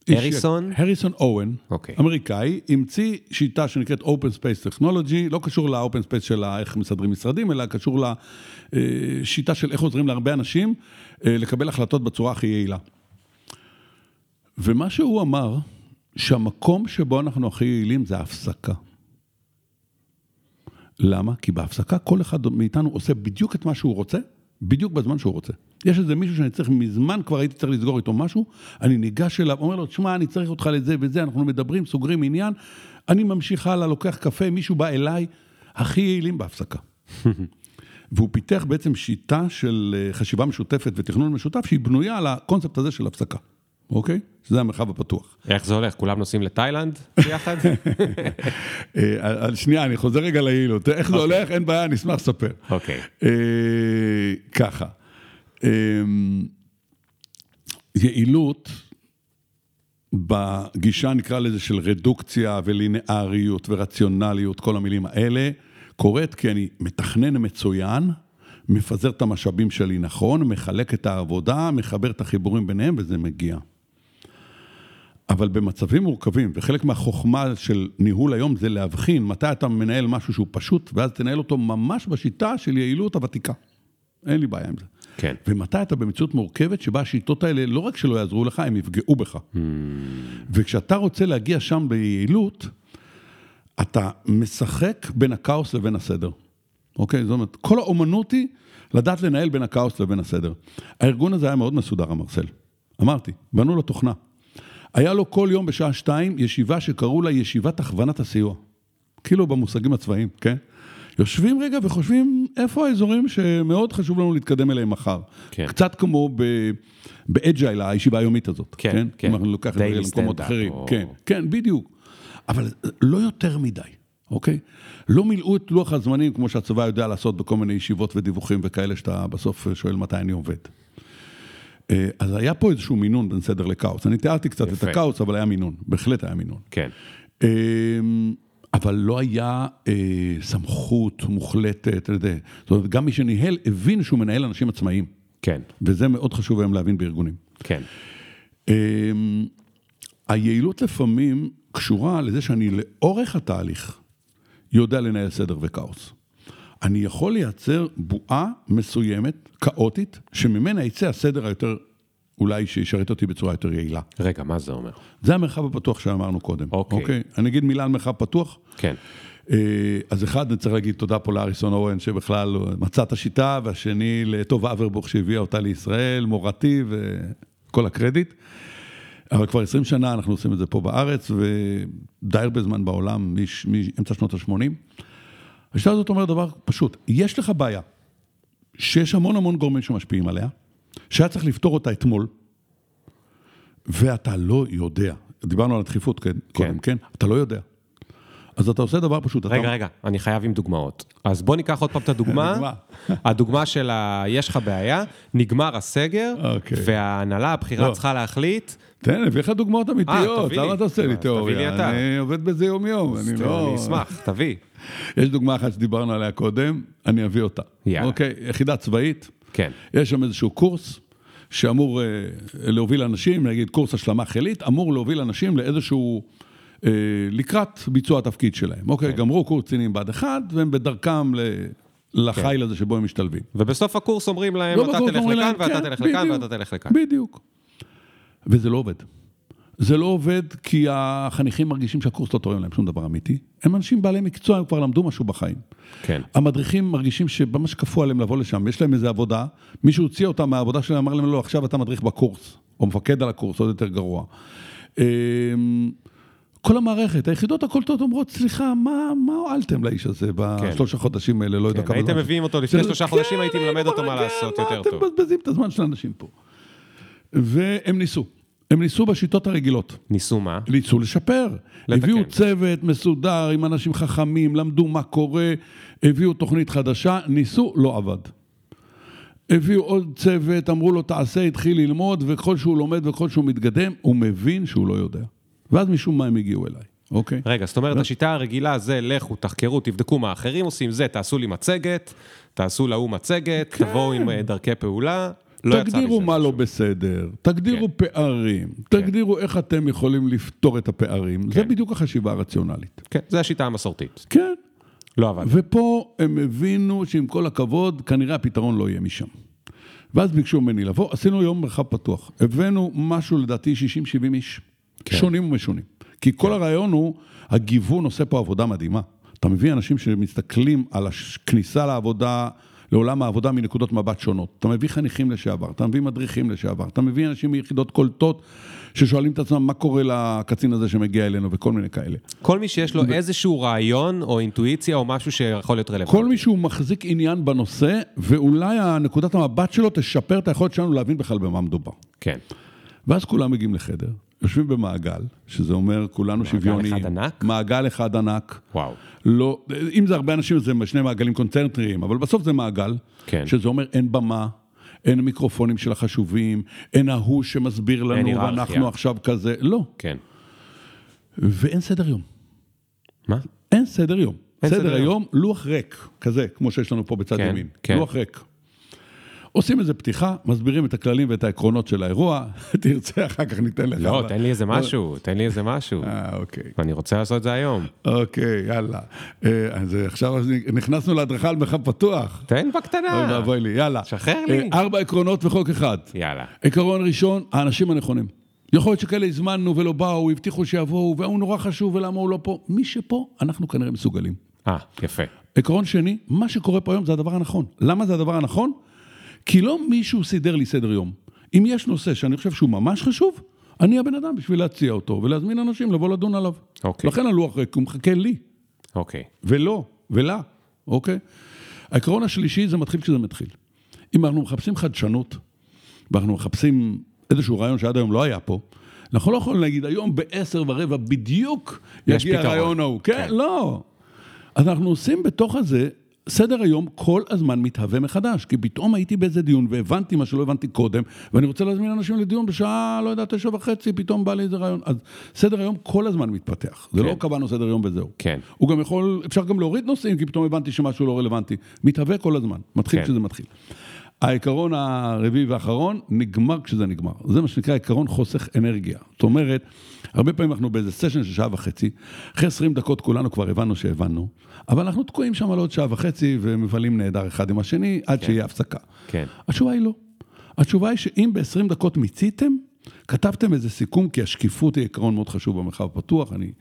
Speaker 1: הריסון?
Speaker 2: הריסון אורן,
Speaker 1: אוקיי.
Speaker 2: אמריקאי, המציא שיטה שנקראת Open Space Technology, לא קשור ל-Open Space של איך מסדרים משרדים, אלא קשור לשיטה של איך עוזרים להרבה אנשים אה, לקבל החלטות בצורה הכי יעילה. ומה שהוא אמר, שהמקום שבו אנחנו הכי יעילים זה ההפסקה. למה? כי בהפסקה כל אחד מאיתנו עושה בדיוק את מה שהוא רוצה, בדיוק בזמן שהוא רוצה. יש איזה מישהו שאני צריך, מזמן כבר הייתי צריך לסגור איתו משהו, אני ניגש אליו, אומר לו, תשמע, אני צריך אותך לזה וזה, אנחנו מדברים, סוגרים עניין, אני ממשיך הלאה, לוקח קפה, מישהו בא אליי, הכי יעילים בהפסקה. והוא פיתח בעצם שיטה של אה, חשיבה משותפת ותכנון משותף, שהיא בנויה על הקונספט הזה של הפסקה, אוקיי? שזה המרחב הפתוח.
Speaker 1: איך זה הולך? כולם נוסעים לתאילנד ביחד?
Speaker 2: אה, על שנייה, אני חוזר רגע ליעילות. איך זה הולך? אין בעיה, אני אשמח לספר.
Speaker 1: אוקיי.
Speaker 2: אה, ככה, אה, יעילות בגישה נקרא לזה של רדוקציה ולינאריות ורציונליות, כל המילים האלה, קורית כי אני מתכנן מצוין, מפזר את המשאבים שלי נכון, מחלק את העבודה, מחבר את החיבורים ביניהם וזה מגיע. אבל במצבים מורכבים, וחלק מהחוכמה של ניהול היום זה להבחין מתי אתה מנהל משהו שהוא פשוט, ואז תנהל אותו ממש בשיטה של יעילות הוותיקה. אין לי בעיה עם זה.
Speaker 1: כן.
Speaker 2: ומתי אתה במציאות מורכבת שבה השיטות האלה לא רק שלא יעזרו לך, הם יפגעו בך. וכשאתה רוצה להגיע שם ביעילות, אתה משחק בין הכאוס לבין הסדר. אוקיי? זאת אומרת, כל האומנות היא לדעת לנהל בין הכאוס לבין הסדר. הארגון הזה היה מאוד מסודר, המרסל. אמרתי, בנו לו תוכנה. היה לו כל יום בשעה שתיים ישיבה שקראו לה ישיבת הכוונת הסיוע. כאילו במושגים הצבאיים, כן? יושבים רגע וחושבים איפה האזורים שמאוד חשוב לנו להתקדם אליהם מחר.
Speaker 1: כן.
Speaker 2: קצת כמו ב- באג'ייל, הישיבה היומית הזאת.
Speaker 1: כן, כן.
Speaker 2: אם אנחנו לוקח את זה למקומות אחרים.
Speaker 1: או-
Speaker 2: כן, כן, בדיוק. אבל לא יותר מדי, אוקיי? לא מילאו את לוח הזמנים כמו שהצבא יודע לעשות בכל מיני ישיבות ודיווחים וכאלה, שאתה בסוף שואל מתי אני עובד. אה, אז היה פה איזשהו מינון בין סדר לכאוס. אני תיארתי קצת את
Speaker 1: יפה.
Speaker 2: הכאוס, אבל היה מינון, בהחלט היה מינון.
Speaker 1: כן.
Speaker 2: אבל לא היה אה, סמכות מוחלטת, אתה יודע. זאת אומרת, גם מי שניהל הבין שהוא מנהל אנשים עצמאיים,
Speaker 1: כן.
Speaker 2: וזה מאוד חשוב היום להבין בארגונים.
Speaker 1: כן.
Speaker 2: אמ, היעילות לפעמים קשורה לזה שאני לאורך התהליך יודע לנהל סדר וכאוס. אני יכול לייצר בועה מסוימת, כאוטית, שממנה יצא הסדר היותר, אולי שישרת אותי בצורה יותר יעילה.
Speaker 1: רגע, מה זה אומר?
Speaker 2: זה המרחב הפתוח שאמרנו קודם.
Speaker 1: אוקיי.
Speaker 2: אני אגיד מילה על מרחב פתוח.
Speaker 1: כן.
Speaker 2: אה, אז אחד, אני צריך להגיד תודה פה לאריסון אורן, שבכלל מצא את השיטה, והשני לטוב אברבוך שהביאה אותה לישראל, מורתי וכל הקרדיט. אבל כבר 20 שנה אנחנו עושים את זה פה בארץ, ודי הרבה זמן בעולם, מאמצע שנות ה-80. השיטה הזאת אומרת דבר פשוט, יש לך בעיה, שיש המון המון גורמים שמשפיעים עליה, שהיה צריך לפתור אותה אתמול, ואתה לא יודע. דיברנו על הדחיפות, כן, קודם, כן, אתה לא יודע. אז אתה עושה דבר פשוט, אתה...
Speaker 1: רגע, רגע, אני חייב עם דוגמאות. אז בוא ניקח עוד פעם את הדוגמה.
Speaker 2: דוגמה.
Speaker 1: הדוגמה של ה... יש לך בעיה, נגמר הסגר,
Speaker 2: אוקיי.
Speaker 1: וההנהלה הבכירה
Speaker 2: לא.
Speaker 1: צריכה להחליט,
Speaker 2: תן, אני אביא לך דוגמאות אמיתיות,
Speaker 1: תביא לי.
Speaker 2: למה אתה עושה לי
Speaker 1: אז תביא לי
Speaker 2: תיאוריה?
Speaker 1: אתה.
Speaker 2: אני עובד בזה יום-יום, אני לא...
Speaker 1: אני אשמח, תביא.
Speaker 2: יש דוגמה אחת שדיברנו עליה קודם, אני אביא אותה.
Speaker 1: יאללה.
Speaker 2: אוקיי, יחידה צבאית,
Speaker 1: כן,
Speaker 2: יש שם איזשהו קורס שאמור אה, להוביל אנשים, נגיד קורס השלמה חילית, אמור להוביל אנשים לאיזשהו, אה, לקראת ביצוע התפקיד שלהם. אוקיי,
Speaker 1: כן.
Speaker 2: גמרו קורס קצינים בה"ד 1, והם בדרכם ל... לחיל הזה שבו הם משתלבים.
Speaker 1: ובסוף הקורס אומרים להם,
Speaker 2: לא
Speaker 1: אתה תלך לכאן, ואתה
Speaker 2: כן,
Speaker 1: תלך לכאן. ואתה תלך לכאן.
Speaker 2: בדיוק. וזה לא עובד. זה לא עובד כי החניכים מרגישים שהקורס לא תורם להם שום דבר אמיתי. הם אנשים בעלי מקצוע, הם כבר למדו משהו בחיים.
Speaker 1: כן,
Speaker 2: המדריכים מרגישים שממש כפו עליהם לבוא לשם, יש להם איזו עבודה, מישהו הוציא אותם מהעבודה שלהם, אמר להם, לא, עכשיו אתה מדריך בקורס, או מפקד על הקורס, עוד יותר גרוע. אמ, כל המערכת, היחידות הקולטות אומרות, סליחה, מה, מה הועלתם לאיש הזה בשלושה חודשים האלה, לא יודע
Speaker 1: כן,
Speaker 2: כמה
Speaker 1: הייתם. מביאים אותו לפני
Speaker 2: זה-
Speaker 1: שלושה חודשים,
Speaker 2: כן,
Speaker 1: הייתי מלמד אותו מה
Speaker 2: כן,
Speaker 1: לעשות יותר
Speaker 2: אתם
Speaker 1: טוב.
Speaker 2: מבזבזים את הזמן של האנשים פה. והם ניסו, הם ניסו בשיטות הרגילות.
Speaker 1: ניסו מה?
Speaker 2: ניסו לשפר.
Speaker 1: לתקן.
Speaker 2: הביאו צוות מסודר עם אנשים חכמים, למדו מה קורה, הביאו תוכנית חדשה, ניסו, לא עבד. הביאו עוד צוות, אמרו לו תעשה, התחיל ללמוד, וככל שהוא לומד וככל שהוא מתקדם, הוא מבין שהוא לא יודע. ואז משום מה הם הגיעו אליי, אוקיי?
Speaker 1: רגע, זאת אומרת, השיטה הרגילה זה לכו, תחקרו, תבדקו מה האחרים עושים, זה, תעשו לי מצגת, תעשו להוא מצגת, תבואו עם אה, דרכי פעולה. לא
Speaker 2: תגדירו מה לא. בסדר, תגדירו פערים, תגדירו איך אתם יכולים לפתור את הפערים. זה בדיוק החשיבה הרציונלית.
Speaker 1: כן, זו השיטה המסורתית.
Speaker 2: כן.
Speaker 1: לא עבד.
Speaker 2: ופה הם הבינו שעם כל הכבוד, כנראה הפתרון לא יהיה משם. ואז ביקשו ממני לבוא, עשינו יום מרחב פתוח. הבאנו משהו, לדעתי, 60-70 איש.
Speaker 1: כן.
Speaker 2: שונים ומשונים. כי כל הרעיון הוא, הגיוון עושה פה עבודה מדהימה. אתה מביא אנשים שמסתכלים על הכניסה לעבודה, לעולם העבודה מנקודות מבט שונות. אתה מביא חניכים לשעבר, אתה מביא מדריכים לשעבר, אתה מביא אנשים מיחידות קולטות ששואלים את עצמם מה קורה לקצין הזה שמגיע אלינו וכל מיני כאלה.
Speaker 1: כל מי שיש לו איזשהו רעיון או אינטואיציה או משהו שיכול להיות רלוונטי.
Speaker 2: כל מי שהוא מחזיק עניין בנושא, ואולי הנקודת המבט שלו תשפר את היכולת שלנו להבין בכלל במה מדובר.
Speaker 1: כן.
Speaker 2: ואז כולם מגיעים לחדר, יושבים במעגל, שזה אומר כולנו שוויוניים.
Speaker 1: אחד ענק?
Speaker 2: מעגל אחד ענק.
Speaker 1: וואו.
Speaker 2: לא, אם זה הרבה אנשים, זה שני מעגלים קונצנטריים, אבל בסוף זה מעגל,
Speaker 1: כן.
Speaker 2: שזה אומר אין במה, אין מיקרופונים של החשובים, אין ההוא שמסביר לנו. ואנחנו עכשיו כזה, לא.
Speaker 1: כן.
Speaker 2: ואין סדר יום.
Speaker 1: מה?
Speaker 2: אין סדר יום.
Speaker 1: אין
Speaker 2: סדר
Speaker 1: סדר
Speaker 2: היום, לוח ריק, כזה, כמו שיש לנו פה בצד
Speaker 1: כן,
Speaker 2: ימין.
Speaker 1: כן.
Speaker 2: לוח ריק. עושים איזה פתיחה, מסבירים את הכללים ואת העקרונות של האירוע, תרצה, אחר כך ניתן לך.
Speaker 1: לא, תן לי איזה משהו, תן לי איזה משהו.
Speaker 2: אה, אוקיי.
Speaker 1: אני רוצה לעשות את זה היום.
Speaker 2: אוקיי, יאללה. אה, אז עכשיו נכנסנו להדרכה על מרחב פתוח.
Speaker 1: תן
Speaker 2: אוי
Speaker 1: בקטנה.
Speaker 2: ואבוי לי, יאללה.
Speaker 1: שחרר לי.
Speaker 2: אה, ארבע עקרונות וחוק אחד.
Speaker 1: יאללה.
Speaker 2: עקרון ראשון, האנשים הנכונים. יכול להיות שכאלה הזמנו ולא באו, הבטיחו שיבואו, והוא נורא חשוב ולמה הוא לא פה. מי שפה, אנחנו כנראה מסוגלים.
Speaker 1: אה, יפה.
Speaker 2: עקרון שני, מה שקורה פה היום זה הדבר הנכון. למה זה הדבר הנכון? כי לא מישהו סידר לי סדר יום. אם יש נושא שאני חושב שהוא ממש חשוב, אני הבן אדם בשביל להציע אותו ולהזמין אנשים לבוא לדון עליו.
Speaker 1: אוקיי.
Speaker 2: לכן הלוח ריק, הוא מחכה לי,
Speaker 1: אוקיי.
Speaker 2: ולא, ולה, אוקיי? העקרון השלישי זה מתחיל כשזה מתחיל. אם אנחנו מחפשים חדשנות, ואנחנו מחפשים איזשהו רעיון שעד היום לא היה פה, אנחנו לא יכולים להגיד, היום בעשר ורבע בדיוק יגיע. הרעיון ההוא. כן,
Speaker 1: כן.
Speaker 2: לא. אז אנחנו עושים בתוך הזה, סדר היום כל הזמן מתהווה מחדש, כי פתאום הייתי באיזה דיון והבנתי מה שלא הבנתי קודם, ואני רוצה להזמין אנשים לדיון בשעה, לא יודע, תשע וחצי, פתאום בא לי איזה רעיון. אז סדר היום כל הזמן מתפתח. זה
Speaker 1: כן.
Speaker 2: לא קבענו סדר יום וזהו.
Speaker 1: כן.
Speaker 2: הוא גם יכול, אפשר גם להוריד נושאים, כי פתאום הבנתי שמשהו לא רלוונטי. מתהווה כל הזמן, מתחיל
Speaker 1: כן.
Speaker 2: כשזה מתחיל. העיקרון הרביעי והאחרון, נגמר כשזה נגמר. זה מה שנקרא עיקרון חוסך אנרגיה. זאת אומרת, הרבה פעמים אנחנו באיזה סשן של שעה וחצי, אחרי 20 דקות כולנו כבר הבנו שהבנו, אבל אנחנו תקועים שם על עוד שעה וחצי ומבלים נהדר אחד עם השני, עד שיהיה הפסקה.
Speaker 1: כן.
Speaker 2: התשובה היא לא. התשובה היא שאם ב-20 דקות מיציתם, כתבתם איזה סיכום, כי השקיפות היא עקרון מאוד חשוב במרחב הפתוח, אני...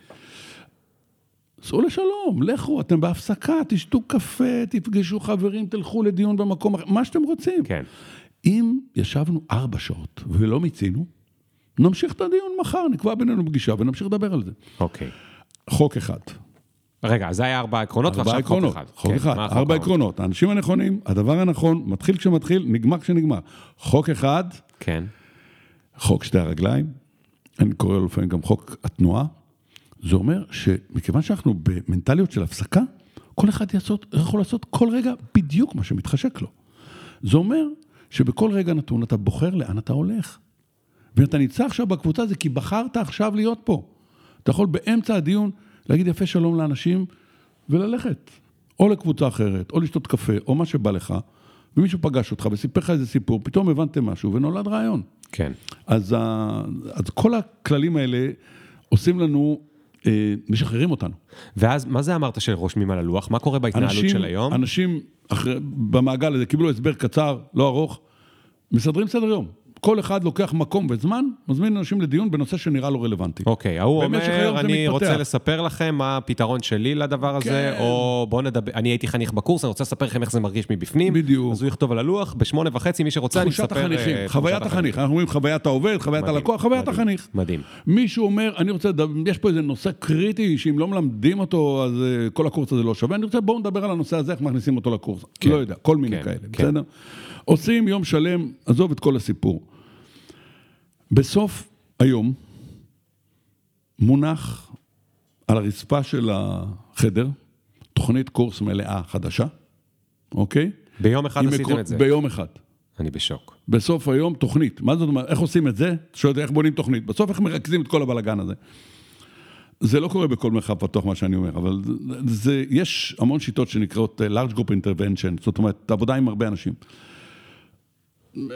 Speaker 2: סעו לשלום, לכו, אתם בהפסקה, תשתו קפה, תפגשו חברים, תלכו לדיון במקום אחר, מה שאתם רוצים.
Speaker 1: כן.
Speaker 2: אם ישבנו ארבע שעות ולא מיצינו, נמשיך את הדיון מחר, נקבע בינינו פגישה ונמשיך לדבר על זה.
Speaker 1: אוקיי.
Speaker 2: חוק אחד.
Speaker 1: רגע, אז זה היה ארבעה עקרונות,
Speaker 2: ארבעה
Speaker 1: ועכשיו חוק
Speaker 2: עקרונות.
Speaker 1: אחד.
Speaker 2: חוק
Speaker 1: כן,
Speaker 2: אחד, ארבע? עקרונות. האנשים הנכונים, הדבר הנכון, מתחיל כשמתחיל, נגמר כשנגמר. חוק אחד,
Speaker 1: כן.
Speaker 2: חוק שתי הרגליים, אני קורא לו לפעמים גם חוק התנועה, זה אומר שמכיוון שאנחנו במנטליות של הפסקה, כל אחד יעשות, יכול לעשות כל רגע בדיוק מה שמתחשק לו. זה אומר שבכל רגע נתון אתה בוחר לאן אתה הולך. ואתה נמצא עכשיו בקבוצה זה כי בחרת עכשיו להיות פה. אתה יכול באמצע הדיון להגיד יפה שלום לאנשים וללכת. או לקבוצה אחרת, או לשתות קפה, או מה שבא לך, ומישהו פגש אותך וסיפר לך איזה סיפור, פתאום הבנתם משהו ונולד רעיון.
Speaker 1: כן.
Speaker 2: אז, ה... אז כל הכללים האלה עושים לנו, משחררים אותנו.
Speaker 1: ואז, מה זה אמרת שרושמים על הלוח? מה קורה בהתנהלות
Speaker 2: אנשים,
Speaker 1: של היום?
Speaker 2: אנשים אחרי, במעגל הזה קיבלו הסבר קצר, לא ארוך, מסדרים סדר יום. כל אחד לוקח מקום וזמן, מזמין אנשים לדיון בנושא שנראה לו רלוונטי.
Speaker 1: אוקיי, ההוא אומר, אני
Speaker 2: מתפתח."
Speaker 1: רוצה לספר לכם מה הפתרון שלי לדבר הזה,
Speaker 2: כן.
Speaker 1: או בואו נדבר, אני הייתי חניך בקורס, אני רוצה לספר לכם איך זה מרגיש מבפנים.
Speaker 2: בדיוק.
Speaker 1: אז הוא יכתוב על הלוח, בשמונה וחצי, מי שרוצה, אני
Speaker 2: תחושת
Speaker 1: אספר...
Speaker 2: החניכים,
Speaker 1: אה,
Speaker 2: חוויית
Speaker 1: תחושת
Speaker 2: החניך, אנחנו אומרים חוויית העובד, חוויית הלקוח, חוויית החניך.
Speaker 1: מדהים.
Speaker 2: מישהו אומר, אני רוצה יש פה איזה נושא קריטי, שאם לא מלמדים אותו, אז אה, כל הקורס הזה לא שווה. אני רוצה, בואו נדבר על הנושא הזה, איך מכניסים אותו לקורס.
Speaker 1: כן.
Speaker 2: לא יודע, כל מיני
Speaker 1: כן,
Speaker 2: כאלה,
Speaker 1: כן.
Speaker 2: בסדר? עושים יום שלם, עזוב את כל הסיפור. בסוף היום מונח על הרצפה של החדר תוכנית קורס מלאה חדשה, אוקיי?
Speaker 1: ביום אחד עשיתם
Speaker 2: עקרון-
Speaker 1: את זה.
Speaker 2: ביום אחד.
Speaker 1: אני בשוק.
Speaker 2: בסוף היום תוכנית. מה זאת אומרת? איך עושים את זה? שואל איך בונים תוכנית. בסוף איך מרכזים את כל הבלגן הזה? זה לא קורה בכל מרחב פתוח, מה שאני אומר, אבל זה, זה, יש המון שיטות שנקראות אה, large group intervention, זאת אומרת, עבודה עם הרבה אנשים.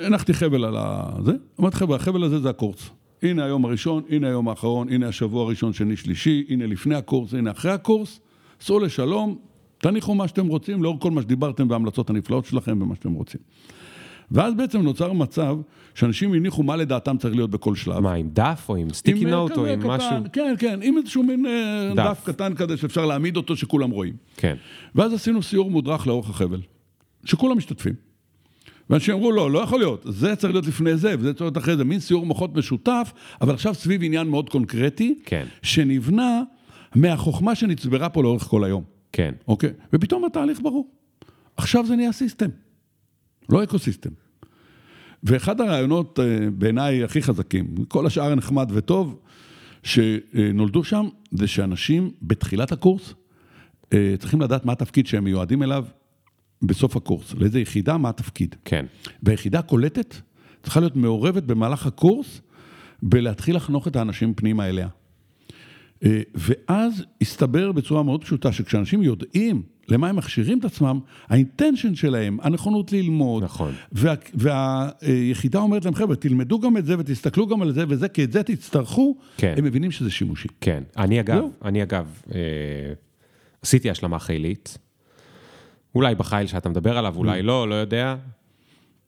Speaker 2: הנחתי חבל על הזה, אמרתי חבר'ה, החבל הזה זה הקורס. הנה היום הראשון, הנה היום האחרון, הנה השבוע הראשון, שני, שלישי, הנה לפני הקורס, הנה אחרי הקורס, סעו לשלום, תניחו מה שאתם רוצים, לאור כל מה שדיברתם וההמלצות הנפלאות שלכם ומה שאתם רוצים. ואז בעצם נוצר מצב שאנשים הניחו מה לדעתם צריך להיות בכל שלב.
Speaker 1: מה, עם דף או עם סטיקי נוט או
Speaker 2: כזה
Speaker 1: עם
Speaker 2: קטן,
Speaker 1: משהו?
Speaker 2: כן, כן, עם איזשהו מין אה,
Speaker 1: דף.
Speaker 2: דף קטן כזה שאפשר להעמיד אותו שכולם רואים.
Speaker 1: כן.
Speaker 2: ואז עשינו סיור מודרך לאורך החבל, שכולם משתתפים. ואנשים אמרו, לא, לא יכול להיות, זה צריך להיות לפני זה, וזה צריך להיות אחרי זה, מין סיעור מוחות משותף, אבל עכשיו סביב עניין מאוד קונקרטי,
Speaker 1: כן.
Speaker 2: שנבנה מהחוכמה שנצברה פה לאורך כל היום,
Speaker 1: כן.
Speaker 2: אוקיי? ופתאום התהליך ברור. עכשיו זה נהיה system, לא ecosystem. ואחד הרעיונות אה, בעיניי הכי חזקים, כל השאר נחמד וטוב, שנולדו שם, זה שאנשים בתחילת הקורס אה, צריכים לדעת מה התפקיד שהם מיועדים אליו בסוף הקורס, לאיזה יחידה, מה התפקיד.
Speaker 1: כן.
Speaker 2: והיחידה קולטת צריכה להיות מעורבת במהלך הקורס בלהתחיל לחנוך את האנשים פנימה אליה. אה, ואז הסתבר בצורה מאוד פשוטה שכשאנשים יודעים למה הם מכשירים את עצמם, האינטנשן שלהם, הנכונות ללמוד,
Speaker 1: נכון.
Speaker 2: וה, והיחידה אומרת להם, חבר'ה, תלמדו גם את זה ותסתכלו גם על זה וזה, כי את זה תצטרכו,
Speaker 1: כן.
Speaker 2: הם מבינים שזה שימושי.
Speaker 1: כן, אני אגב,
Speaker 2: זהו.
Speaker 1: אני אגב, אה, עשיתי השלמה חילית, אולי בחיל שאתה מדבר עליו,
Speaker 2: Mm.
Speaker 1: אולי לא, לא יודע.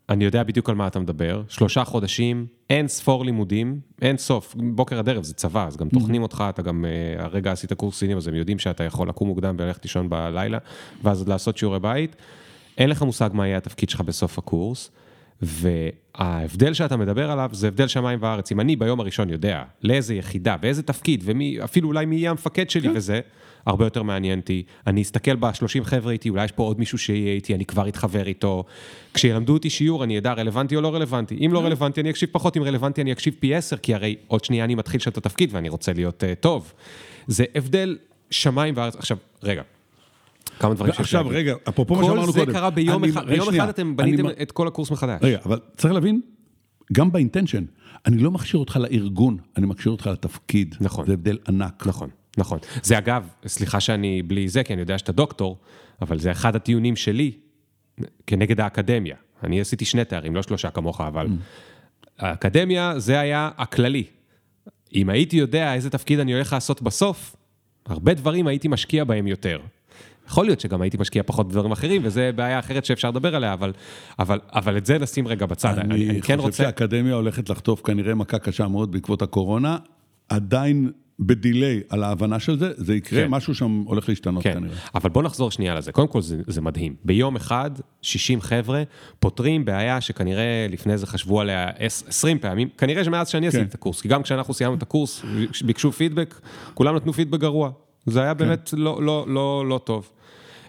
Speaker 1: אני יודע בדיוק על מה אתה מדבר. שלושה חודשים, אין ספור לימודים, אין סוף, בוקר עד ערב זה צבא, אז גם
Speaker 2: Mm.
Speaker 1: טוחנים אותך, אתה גם אה, הרגע עשית קורס סינים, אז הם יודעים שאתה יכול לקום מוקדם וללכת לישון בלילה, ואז עוד לעשות שיעורי בית. אין לך מושג מה יהיה התפקיד שלך בסוף הקורס, וההבדל שאתה מדבר עליו זה הבדל שמיים וארץ. אם אני ביום הראשון יודע לאיזה יחידה, באיזה תפקיד, ואפילו אולי מי יהיה המפקד שלי
Speaker 2: כן.
Speaker 1: וזה, הרבה יותר מעניין אותי. אני אסתכל ב-30 חבר'ה איתי, אולי יש פה עוד מישהו שיהיה איתי, אני כבר אתחבר איתו. כשילמדו אותי שיעור, אני אדע רלוונטי או לא רלוונטי. אם. לא רלוונטי, אני אקשיב פחות, אם רלוונטי, אני אקשיב פי 10, כי הרי עוד שנייה אני מתחיל שם את התפקיד ואני רוצה להיות uh, טוב. זה הבדל שמיים וארץ. עכשיו, רגע. כמה דברים שיש
Speaker 2: עכשיו. רגע, אפרופו מה
Speaker 1: כל
Speaker 2: שאמרנו
Speaker 1: זה
Speaker 2: קודם.
Speaker 1: קרה ביום אחד, ביום. אחד אתם בניתם את כל הקורס מחדש.
Speaker 2: רגע, אבל צריך להבין, גם באינטנשן, אני לא מכשיר אותך לארגון, אני מכשיר אותך לתפקיד.
Speaker 1: נכון.
Speaker 2: זה הבדל ענק.
Speaker 1: נכון, נכון. זה אגב, סליחה שאני בלי זה, כי אני יודע שאתה דוקטור, אבל זה אחד הטיעונים שלי כנגד האקדמיה. אני עשיתי שני תארים, לא שלושה כמוך, אבל האקדמיה זה היה הכללי. אם הייתי יודע איזה תפקיד אני הולך לעשות בסוף, הרבה דברים הייתי משקיע בהם יותר. יכול להיות שגם הייתי משקיע פחות בדברים אחרים, וזו בעיה אחרת שאפשר לדבר עליה, אבל, אבל, אבל את זה נשים רגע בצד. אני, אני, אני כן
Speaker 2: חושב
Speaker 1: רוצה...
Speaker 2: שהאקדמיה הולכת לחטוף כנראה מכה קשה מאוד בעקבות הקורונה, עדיין בדיליי על ההבנה של זה, זה יקרה,
Speaker 1: כן.
Speaker 2: משהו שם הולך להשתנות
Speaker 1: כן,
Speaker 2: כנראה.
Speaker 1: אבל בוא נחזור שנייה לזה. קודם כל זה, זה מדהים. ביום אחד, 60 חבר'ה פותרים בעיה שכנראה לפני זה חשבו עליה 20 פעמים, כנראה שמאז שאני עשיתי את הקורס, כי גם כשאנחנו סיימנו את הקורס, ביקשו פידבק, כולם נתנו פידבק גרוע. זה היה באמת לא, לא, לא, לא טוב.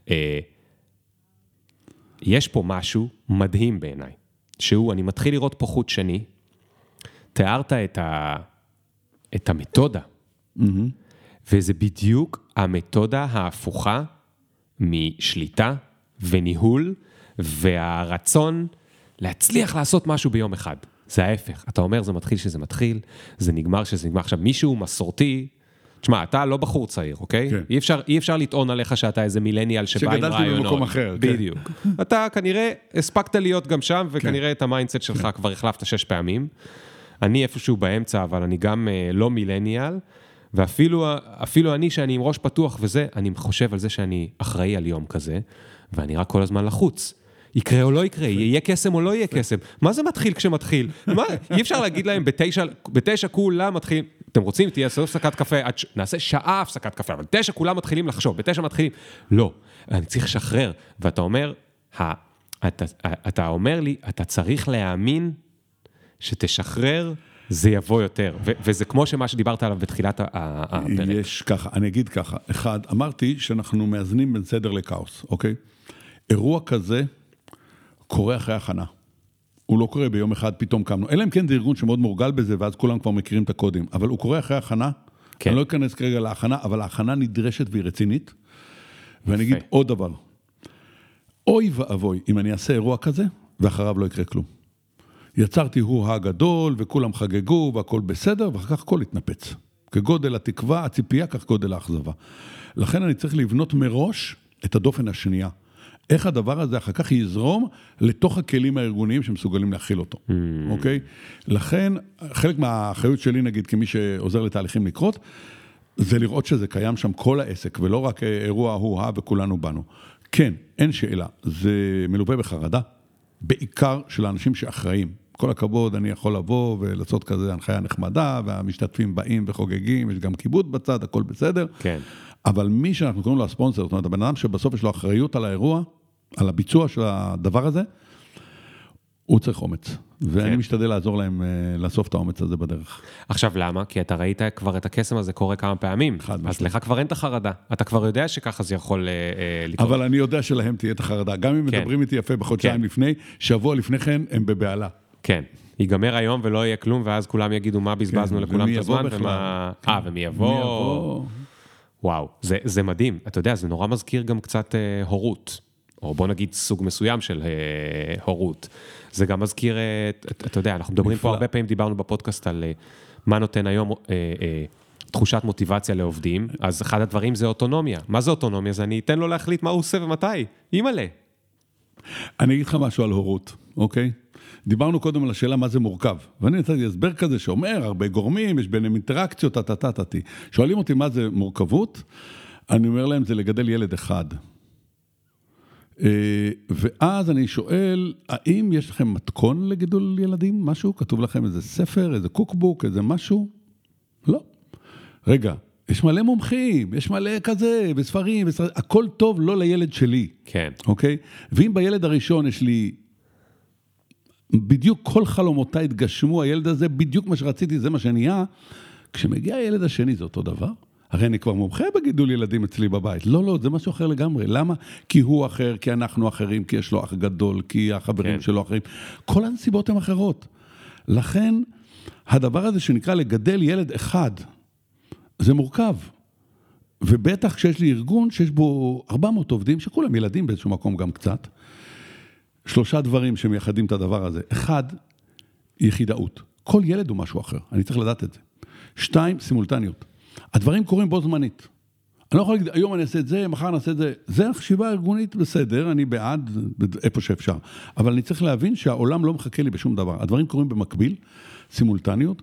Speaker 1: אה, יש פה משהו מדהים בעיניי, שהוא, אני מתחיל לראות פה חוט שני, תיארת את את המתודה. וזה בדיוק המתודה ההפוכה משליטה וניהול והרצון להצליח לעשות משהו ביום אחד. זה ההפך. אתה אומר, זה מתחיל שזה מתחיל, זה נגמר שזה נגמר. עכשיו, מישהו מסורתי, תשמע, אתה לא בחור צעיר, אוקיי?
Speaker 2: כן.
Speaker 1: אי אפשר, אי אפשר לטעון עליך שאתה איזה מילניאל שבא עם
Speaker 2: שגדלתי
Speaker 1: רעיונות.
Speaker 2: במקום אחר, כן.
Speaker 1: בדיוק. אתה כנראה הספקת להיות גם שם, וכנראה את ה mindset שלך
Speaker 2: כן.
Speaker 1: כבר החלפת שש פעמים. אני איפשהו באמצע, אבל אני גם אה, לא מילניאל, ואפילו אפילו אני, שאני עם ראש פתוח וזה, אני חושב על זה שאני אחראי על יום כזה, ואני רק כל הזמן לחוץ. יקרה או לא יקרה, יהיה קסם או לא יהיה קסם. מה זה מתחיל כשמתחיל? מה, אי אפשר להגיד להם בתשע, בתשע כולם מתחילים, אתם רוצים, תהיה הפסקת קפה, עד. נעשה שעה הפסקת קפה, אבל בתשע כולם מתחילים לחשוב, בתשע מתחילים, לא, אני צריך לשחרר. ואתה אומר, ה... אתה, אתה אומר לי, אתה צריך להאמין שתשחרר, זה יבוא יותר. ו- וזה כמו שמה שדיברת עליו בתחילת הפרק.
Speaker 2: יש ככה, אני אגיד ככה. אחד, אמרתי שאנחנו מאזנים בין סדר לכאוס, אוקיי? אירוע כזה קורה אחרי הכנה. הוא לא קורה ביום אחד, פתאום קמנו. אלא אם כן זה ארגון שמאוד מורגל בזה, ואז כולם כבר מכירים את הקודים. אבל הוא קורה אחרי הכנה.
Speaker 1: כן.
Speaker 2: אני לא אכנס כרגע להכנה, אבל ההכנה נדרשת והיא רצינית. ואני. אגיד עוד דבר. אוי ואבוי אם אני אעשה אירוע כזה, ואחריו לא יקרה כלום. יצרתי הוא הגדול, וכולם חגגו, והכל בסדר, ואחר כך הכל התנפץ. כגודל התקווה, הציפייה, כך גודל האכזבה. לכן אני צריך לבנות מראש את הדופן השנייה. איך הדבר הזה אחר כך יזרום לתוך הכלים הארגוניים שמסוגלים להכיל אותו, אוקיי? לכן, חלק מהאחריות שלי, נגיד, כמי שעוזר לתהליכים לקרות, זה לראות שזה קיים שם כל העסק, ולא רק אירוע הוא-הא וכולנו באנו. כן, אין שאלה, זה מלווה בחרדה, בעיקר של האנשים שאחראים. כל הכבוד, אני יכול לבוא ולעשות כזה הנחיה נחמדה, והמשתתפים באים וחוגגים, יש גם כיבוד בצד, הכל בסדר.
Speaker 1: כן.
Speaker 2: אבל מי שאנחנו קוראים לו הספונסר, זאת אומרת, הבן אדם שבסוף יש לו אחריות על האירוע, על הביצוע של הדבר הזה, הוא צריך אומץ. ואני
Speaker 1: כן.
Speaker 2: משתדל לעזור להם אה, לאסוף את האומץ הזה בדרך.
Speaker 1: עכשיו למה? כי אתה ראית כבר את הקסם הזה קורה כמה פעמים.
Speaker 2: חד
Speaker 1: אז
Speaker 2: משמעית.
Speaker 1: לך כבר אין את החרדה. אתה כבר יודע שככה זה יכול אה, אה, לקרות.
Speaker 2: אבל אני יודע שלהם תהיה את החרדה. גם אם
Speaker 1: כן.
Speaker 2: מדברים איתי יפה בחודשיים
Speaker 1: כן.
Speaker 2: לפני, שבוע לפני כן הם בבהלה.
Speaker 1: כן. ייגמר היום ולא יהיה כלום, ואז כולם יגידו מה בזבזנו
Speaker 2: כן,
Speaker 1: לכולם
Speaker 2: ומי
Speaker 1: את הזמן,
Speaker 2: בכלל.
Speaker 1: ומה...
Speaker 2: כן.
Speaker 1: אה, ומי
Speaker 2: מי
Speaker 1: יבוא.
Speaker 2: יבוא?
Speaker 1: וואו, זה, זה מדהים. אתה יודע, זה נורא מזכיר גם קצת אה, הורות, או בוא נגיד סוג מסוים של אה, הורות. זה גם מזכיר, אה, את- אתה יודע, אנחנו מדברים
Speaker 2: נפלא.
Speaker 1: פה הרבה פעמים, דיברנו בפודקאסט על אה, מה נותן היום אה, תחושת מוטיבציה לעובדים, אז אחד הדברים זה אוטונומיה. מה זה אוטונומיה? זה אני אתן לו להחליט מה הוא עושה ומתי. אימא'לה.
Speaker 2: אני אגיד לך משהו על הורות, אוקיי? דיברנו קודם על השאלה מה זה מורכב, ואני נתתי הסבר כזה שאומר, הרבה גורמים, יש ביניהם אינטראקציות, טה-טה-טה-טי. שואלים אותי מה זה מורכבות, אני אומר להם, זה לגדל ילד אחד. אה, ואז אני שואל, האם יש לכם מתכון לגידול ילדים? משהו? כתוב לכם איזה ספר, איזה קוקבוק, איזה משהו? לא. רגע, יש מלא מומחים, יש מלא כזה, וספרים, וספרים, הכל טוב, לא לילד שלי.
Speaker 1: כן.
Speaker 2: אוקיי? ואם בילד הראשון יש לי... בדיוק כל חלומותיי התגשמו, הילד הזה, בדיוק מה שרציתי, זה מה שנהיה. כשמגיע הילד השני זה אותו דבר. הרי אני כבר מומחה בגידול ילדים אצלי בבית. לא, לא, זה משהו אחר לגמרי. למה? כי הוא אחר, כי אנחנו אחרים, כי יש לו אח גדול, כי החברים
Speaker 1: כן.
Speaker 2: שלו אחרים. כל הנסיבות הן אחרות. לכן, הדבר הזה שנקרא לגדל ילד אחד, זה מורכב. ובטח כשיש לי ארגון שיש בו 400 עובדים, שכולם ילדים באיזשהו מקום גם קצת, שלושה דברים שמייחדים את הדבר הזה. אחד, יחידאות. כל ילד הוא משהו אחר, אני צריך לדעת את זה. שתיים, סימולטניות. הדברים קורים בו זמנית. אני לא יכול להגיד, היום אני אעשה את זה, מחר נעשה את זה. זה החשיבה הארגונית, בסדר, אני בעד, איפה שאפשר. אבל אני צריך להבין שהעולם לא מחכה לי בשום דבר. הדברים קורים במקביל, סימולטניות.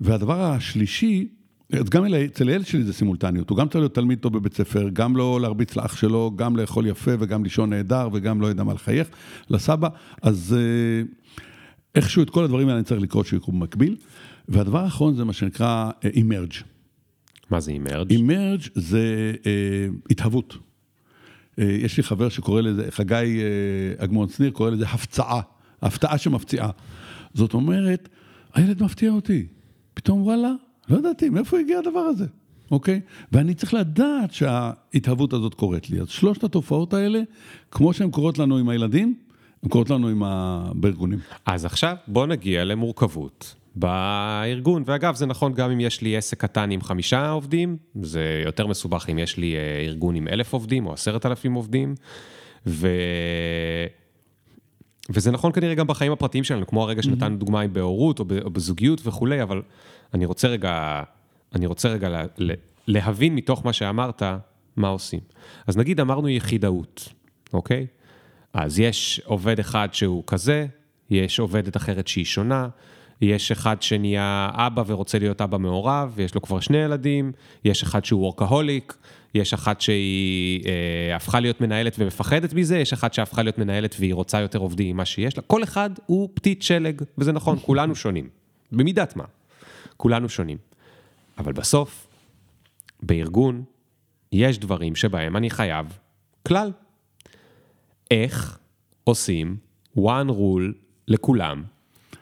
Speaker 2: והדבר השלישי, אז גם אצל הילד שלי זה סימולטניות. הוא גם צריך להיות תלמיד טוב בבית ספר, גם לא להרביץ לאח שלו, גם לאכול יפה וגם לישון נהדר וגם לא יודע מה לחייך לסבא. אז אה, איכשהו את כל הדברים האלה אני צריך לקרות שיקרו במקביל. והדבר האחרון זה מה שנקרא אימרג'.
Speaker 1: מה זה אימרג'?
Speaker 2: אימרג' זה אה, התהוות. אה, יש לי חבר שקורא לזה, חגי אה, אגמון שניר קורא לזה הפצעה, הפתעה שמפציעה. זאת אומרת, הילד מפתיע אותי. פתאום וואלה, לא ידעתי, מאיפה הגיע הדבר הזה, אוקיי? ואני צריך לדעת שההתהוות הזאת קורית לי. אז שלושת התופעות האלה, כמו שהן קורות לנו עם הילדים, הן קורות לנו עם ה... בארגונים.
Speaker 1: אז עכשיו בוא נגיע למורכבות בארגון. ואגב, זה נכון גם אם יש לי עסק קטן עם חמישה עובדים, זה יותר מסובך אם יש לי אה, ארגון עם אלף עובדים או עשרת אלפים עובדים. ו... וזה נכון כנראה גם בחיים הפרטיים שלנו, כמו הרגע שנתנו דוגמה עם בהורות או בזוגיות וכולי, אבל אני רוצה רגע, אני רוצה רגע לה, להבין מתוך מה שאמרת, מה עושים. אז נגיד אמרנו יחידאות, אוקיי? אז יש עובד אחד שהוא כזה, יש עובדת אחרת שהיא שונה, יש אחד שנהיה אבא ורוצה להיות אבא מעורב, ויש לו כבר שני ילדים, יש אחד שהוא וורקהוליק, יש אחת שהיא אה, הפכה להיות מנהלת ומפחדת מזה, יש אחת שהפכה להיות מנהלת והיא רוצה יותר עובדים ממה שיש לה. כל אחד הוא פתית שלג, וזה נכון, כולנו שונים. במידת מה. כולנו שונים. אבל בסוף, בארגון, יש דברים שבהם אני חייב כלל. איך עושים one rule לכולם,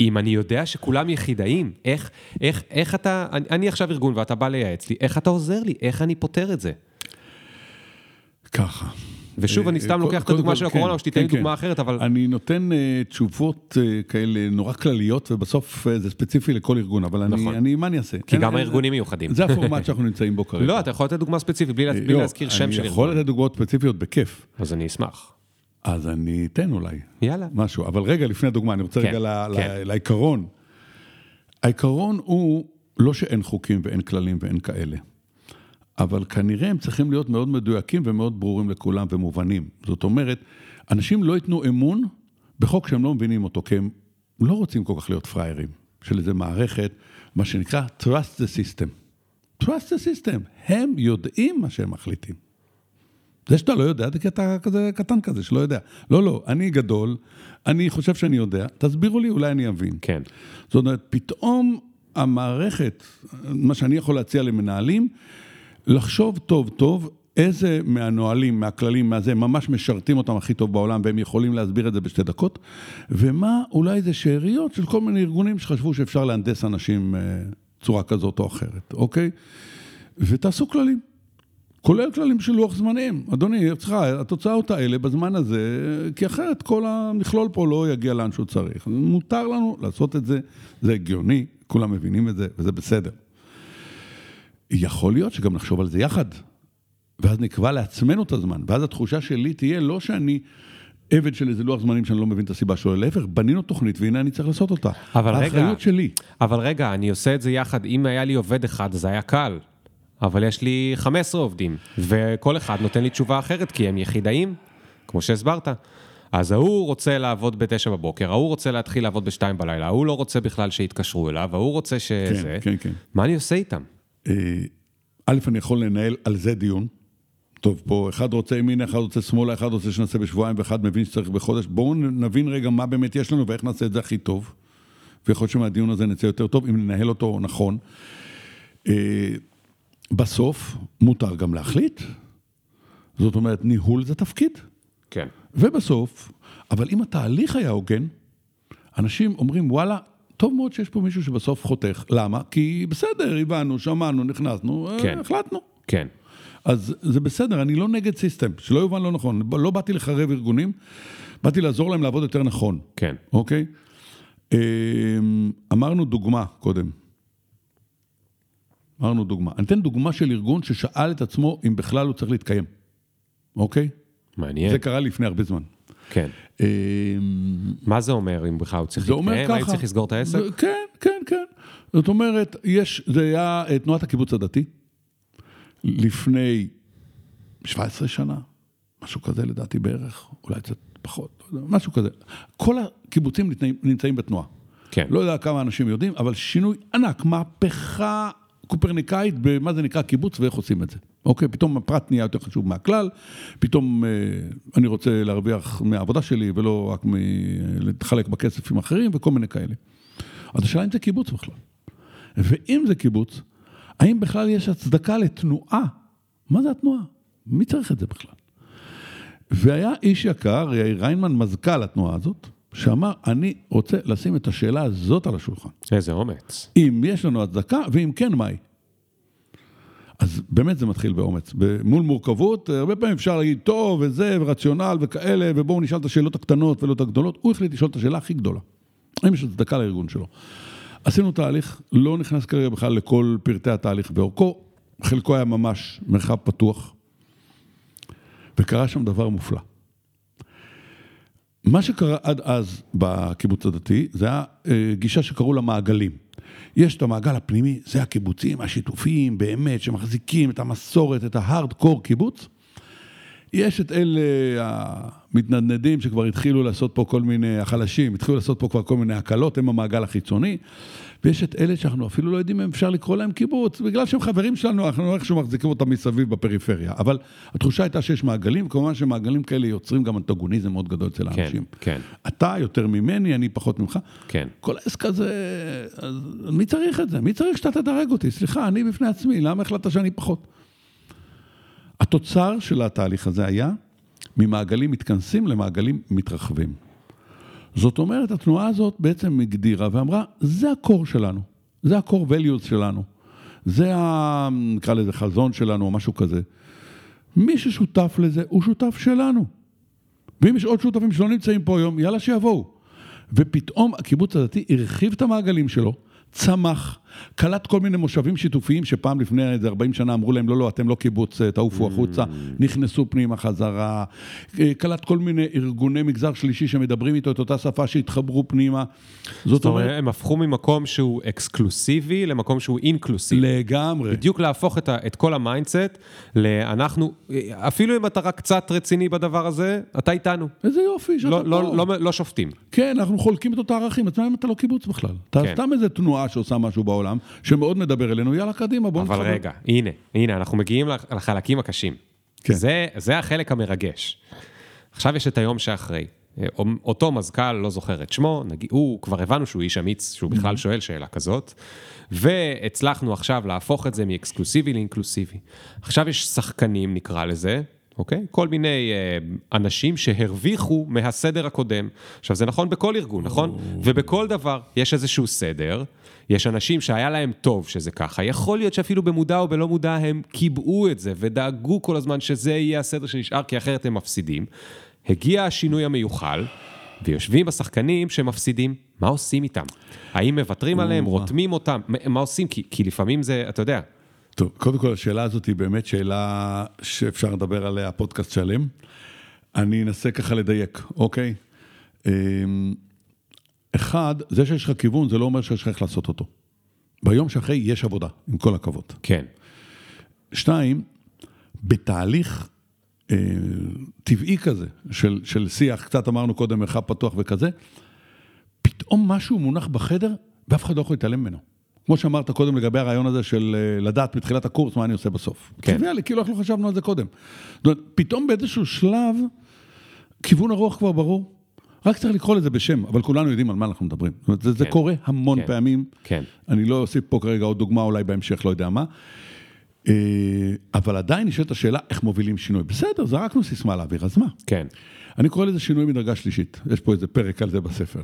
Speaker 1: אם אני יודע שכולם יחידאים, איך, איך, איך אתה, אני, אני עכשיו ארגון ואתה בא לייעץ לי, איך אתה עוזר לי, איך אני פותר את זה?
Speaker 2: ככה.
Speaker 1: ושוב, אני
Speaker 2: אה,
Speaker 1: סתם לוקח את הדוגמה של
Speaker 2: כן,
Speaker 1: הקורונה, או שתיתן לי
Speaker 2: כן,
Speaker 1: דוגמה
Speaker 2: כן.
Speaker 1: אחרת, אבל...
Speaker 2: אני נותן אה, תשובות אה, כאלה נורא כלליות, ובסוף זה ספציפי לכל ארגון, אבל אני,
Speaker 1: נכון.
Speaker 2: מה אני אעשה?
Speaker 1: כי גם הארגונים מיוחדים.
Speaker 2: זה הפורמט שאנחנו נמצאים בו כרגע.
Speaker 1: לא, אתה יכול לתת דוגמה ספציפית, בלי,
Speaker 2: לא,
Speaker 1: להזכיר שם של
Speaker 2: אני יכול
Speaker 1: ארגון.
Speaker 2: לתת דוגמאות ספציפיות בכיף,
Speaker 1: אז אני אשמח.
Speaker 2: אז אני אתן אולי
Speaker 1: יאללה.
Speaker 2: משהו. אבל רגע, לפני הדוגמה, אני רוצה
Speaker 1: כן,
Speaker 2: רגע ל-
Speaker 1: כן.
Speaker 2: ל- לעיקרון. העיקרון הוא לא שאין חוקים ואין כללים ואין כאלה, אבל כנראה הם צריכים להיות מאוד מדויקים ומאוד ברורים לכולם ומובנים. זאת אומרת, אנשים לא ייתנו אמון בחוק שהם לא מבינים אותו, כי הם לא רוצים כל כך להיות פראיירים של איזה מערכת, מה שנקרא trust the system. trust the system, הם יודעים מה שהם מחליטים. זה שאתה לא יודע, זה כי אתה כזה קטן כזה, שלא יודע. לא, לא, אני גדול, אני חושב שאני יודע, תסבירו לי, אולי אני אבין.
Speaker 1: כן.
Speaker 2: זאת אומרת, פתאום המערכת, מה שאני יכול להציע למנהלים, לחשוב טוב טוב איזה מהנהלים, מהכללים, מהזה, ממש משרתים אותם הכי טוב בעולם, והם יכולים להסביר את זה בשתי דקות, ומה אולי זה שאריות של כל מיני ארגונים שחשבו שאפשר להנדס אנשים אה, צורה כזאת או אחרת, אוקיי? ותעשו כללים. כולל כללים של לוח זמנים. אדוני, צריכה, התוצאות האלה בזמן הזה, כי אחרת כל המכלול פה לא יגיע לאן שהוא צריך. מותר לנו לעשות את זה, זה הגיוני, כולם מבינים את זה, וזה בסדר. יכול להיות שגם נחשוב על זה יחד, ואז נקבע לעצמנו את הזמן, ואז התחושה שלי תהיה לא שאני עבד של איזה לוח זמנים שאני לא מבין את הסיבה שלו, להפך, בנינו תוכנית והנה אני צריך לעשות אותה.
Speaker 1: אבל רגע,
Speaker 2: האחריות שלי.
Speaker 1: אבל רגע, אני עושה את זה יחד, אם היה לי עובד אחד, זה היה קל. אבל יש לי 15 עובדים, וכל אחד נותן לי תשובה אחרת, כי הם יחידאים, כמו שהסברת. אז ההוא רוצה לעבוד בתשע בבוקר, ההוא רוצה להתחיל לעבוד בשתיים בלילה, ההוא לא רוצה בכלל שיתקשרו אליו, ההוא רוצה שזה...
Speaker 2: כן, כן.
Speaker 1: מה אני עושה איתם?
Speaker 2: אה, א', אני יכול לנהל על זה דיון. טוב, פה אחד רוצה ימינה, אחד רוצה שמאלה, אחד רוצה שנעשה בשבועיים, ואחד מבין שצריך בחודש. בואו נבין רגע מה באמת יש לנו ואיך נעשה את זה הכי טוב. ויכול להיות שמהדיון הזה נצא יותר טוב, אם ננהל אותו נכון. בסוף, מותר גם להחליט. זאת אומרת, ניהול זה תפקיד.
Speaker 1: כן.
Speaker 2: ובסוף, אבל אם התהליך היה הוגן, אנשים אומרים, וואלה, טוב מאוד שיש פה מישהו שבסוף חותך. למה? כי בסדר, הבנו, שמענו, נכנסנו, אה,
Speaker 1: כן.
Speaker 2: החלטנו.
Speaker 1: כן.
Speaker 2: אז זה בסדר, אני לא נגד סיסטם, שלא יובן לא נכון. לא באתי לחרב ארגונים, באתי לעזור להם לעבוד יותר נכון,
Speaker 1: כן.
Speaker 2: אוקיי? אמ, אמרנו דוגמה קודם. אמרנו דוגמה. אני אתן דוגמה של ארגון ששאל את עצמו אם בכלל הוא צריך להתקיים, אוקיי?
Speaker 1: מעניין.
Speaker 2: זה קרה לפני הרבה זמן.
Speaker 1: כן.
Speaker 2: אמ,
Speaker 1: מה זה אומר אם בכלל הוא צריך
Speaker 2: זה אומר
Speaker 1: להתקיים?
Speaker 2: ככה.
Speaker 1: האם צריך לסגור את העסק?
Speaker 2: כן, כן, כן. זאת אומרת, יש, זה היה אה, תנועת הקיבוץ הדתי, לפני 17 שנה, משהו כזה לדעתי בערך, אולי קצת פחות, לא משהו כזה. כל הקיבוצים נמצאים בתנועה.
Speaker 1: כן.
Speaker 2: לא יודע כמה אנשים יודעים, אבל שינוי ענק, מהפכה קופרניקאית במה זה נקרא קיבוץ ואיך עושים את זה. אוקיי, פתאום הפרט נהיה יותר חשוב מהכלל, פתאום אה, אני רוצה להרוויח מהעבודה שלי ולא רק מ- להתחלק בכסף עם אחרים וכל מיני כאלה. אז השאלה אם זה קיבוץ בכלל. ואם זה קיבוץ, האם בכלל יש הצדקה לתנועה? מה זה התנועה? מי צריך את זה בכלל? והיה איש יקר, יאיר ריינמן, מזכ"ל התנועה הזאת, שאמר, אני רוצה לשים את השאלה הזאת על השולחן.
Speaker 1: איזה אומץ.
Speaker 2: אם יש לנו הצדקה, ואם כן, מהי? אז באמת זה מתחיל באומץ. מול מורכבות, הרבה פעמים אפשר להגיד, טוב, וזה, ורציונל, וכאלה, ובואו נשאל את השאלות הקטנות ולא את הגדולות. הוא החליט לשאול את השאלה הכי גדולה. האם יש הצדקה לארגון שלו? עשינו תהליך, לא נכנס כרגע בכלל לכל פרטי התהליך ואורכו, חלקו היה ממש מרחב פתוח, וקרה שם דבר מופלא. מה שקרה עד אז בקיבוץ הדתי, זה היה אה, גישה שקראו לה מעגלים. יש את המעגל הפנימי, זה הקיבוצים השיתופיים באמת, שמחזיקים את המסורת, את ההארד-קור קיבוץ. יש את אלה המתנדנדים שכבר התחילו לעשות פה כל מיני, החלשים, התחילו לעשות פה כבר כל מיני הקלות, הם המעגל החיצוני. ויש את אלה שאנחנו אפילו לא יודעים אם אפשר לקרוא להם קיבוץ, בגלל שהם חברים שלנו, אנחנו איכשהו מחזיקים אותם מסביב בפריפריה. אבל התחושה הייתה שיש מעגלים, וכמובן שמעגלים כאלה יוצרים גם אנטגוניזם מאוד גדול אצל
Speaker 1: כן,
Speaker 2: האנשים.
Speaker 1: כן.
Speaker 2: אתה יותר ממני, אני פחות ממך.
Speaker 1: כן.
Speaker 2: כל העסק הזה, אז מי צריך את זה? מי צריך שאתה תדרג אותי? סליחה, אני בפני עצמי, למה החלטת שאני פחות? התוצר של התהליך הזה היה ממעגלים מתכנסים למעגלים מתרחבים. זאת אומרת, התנועה הזאת בעצם הגדירה ואמרה, זה הקור שלנו, זה ה-core values שלנו, זה ה... נקרא לזה חזון שלנו או משהו כזה. מי ששותף לזה הוא שותף שלנו. ואם יש עוד שותפים שלא נמצאים פה היום, יאללה שיבואו. ופתאום הקיבוץ הדתי הרחיב את המעגלים שלו, צמח, קלט כל מיני מושבים שיתופיים שפעם לפני איזה 40 שנה אמרו להם, לא, לא, אתם לא קיבוץ, תעופו החוצה, נכנסו פנימה חזרה, אה, קלט כל מיני ארגוני מגזר שלישי שמדברים איתו את אותה שפה שהתחברו פנימה. זאת
Speaker 1: אומרת, הם הפכו ממקום שהוא אקסקלוסיבי למקום שהוא אינקלוסיבי.
Speaker 2: לגמרי.
Speaker 1: בדיוק להפוך את, ה, את כל ה mindset לאנחנו, אפילו אם אתה רק קצת רציני בדבר הזה, אתה איתנו.
Speaker 2: איזה יופי שאתה
Speaker 1: לא,
Speaker 2: פה.
Speaker 1: לא, לא, לא שופטים.
Speaker 2: כן, אנחנו חולקים את אותה ערכים, אז אם אתה לא קיבוץ בכלל? אתה
Speaker 1: כן.
Speaker 2: סתם איזה תנועה שעושה משהו בעולם, שמאוד מדבר אלינו, יאללה, קדימה, בואו
Speaker 1: אבל רגע, הנה, הנה, אנחנו מגיעים לח- לחלקים הקשים.
Speaker 2: כן.
Speaker 1: זה, זה החלק המרגש. עכשיו יש את היום שאחרי. אה, אותו מזכ"ל, לא זוכר את שמו, נגיד, הוא, כבר הבנו שהוא איש אמיץ, שהוא
Speaker 2: Mm-hmm.
Speaker 1: בכלל שואל שאלה כזאת, והצלחנו עכשיו להפוך את זה מאקסקלוסיבי לאינקלוסיבי. עכשיו יש שחקנים, נקרא לזה, אוקיי? כל מיני אה, אנשים שהרוויחו מהסדר הקודם. עכשיו, זה נכון בכל ארגון, נכון? ובכל דבר יש איזשהו סדר. יש אנשים שהיה להם טוב שזה ככה, יכול להיות שאפילו במודע או בלא מודע הם קיבעו את זה ודאגו כל הזמן שזה יהיה הסדר שנשאר, כי אחרת הם מפסידים. הגיע השינוי המיוחל, ויושבים השחקנים שמפסידים, מה עושים איתם? האם מוותרים עליהם, רותמים אותם? מה- עושים? כי, כי לפעמים זה, אתה יודע,
Speaker 2: טוב, קודם כל השאלה הזאת היא באמת שאלה שאפשר לדבר עליה פודקאסט שלם. אני אנסה ככה לדייק, אוקיי? אחד, זה שיש לך כיוון, זה לא אומר שיש לך איך לעשות אותו. ביום שאחרי יש עבודה, עם כל הכבוד.
Speaker 1: כן,
Speaker 2: שתיים, בתהליך אה, טבעי כזה, של, של שיח, קצת אמרנו קודם מרחב פתוח וכזה, פתאום משהו מונח בחדר ואף אחד לא יכול להתעלם ממנו. כמו שאמרת קודם לגבי הרעיון הזה של אה, לדעת מתחילת הקורס מה אני עושה בסוף.
Speaker 1: כן.
Speaker 2: טריוויאלי, כאילו לא חשבנו על זה קודם. זאת אומרת, פתאום באיזשהו שלב, כיוון הרוח כבר ברור. רק צריך לקרוא לזה בשם, אבל כולנו יודעים על מה אנחנו מדברים. זאת אומרת, זה, זה
Speaker 1: כן.
Speaker 2: קורה המון
Speaker 1: כן.
Speaker 2: פעמים.
Speaker 1: כן.
Speaker 2: אני לא אוסיף פה כרגע עוד דוגמה, אולי בהמשך, לא יודע מה. אה, אבל עדיין נשאלת השאלה, איך מובילים שינוי? בסדר, זרקנו סיסמה לאוויר, אז מה?
Speaker 1: כן,
Speaker 2: אני קורא לזה שינוי מדרגה שלישית, יש פה איזה פרק על זה בספר.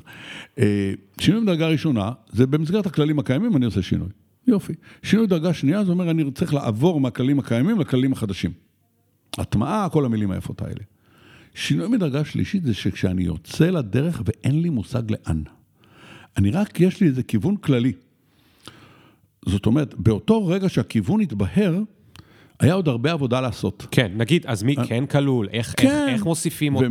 Speaker 2: אה, שינוי מדרגה ראשונה, זה במסגרת הכללים הקיימים, אני עושה שינוי. יופי. שינוי דרגה שנייה, זה אומר, אני צריך לעבור מהכללים הקיימים לכללים החדשים. הטמעה, כל המילים היפות האלה. שינוי מדרגה שלישית זה שכשאני יוצא לדרך ואין לי מושג לאן. אני רק, יש לי איזה כיוון כללי. זאת אומרת, באותו רגע שהכיוון התבהר, היה עוד הרבה עבודה לעשות.
Speaker 1: כן, נגיד, אז מי כן כלול, איך, איך, איך מוסיפים
Speaker 2: ומה,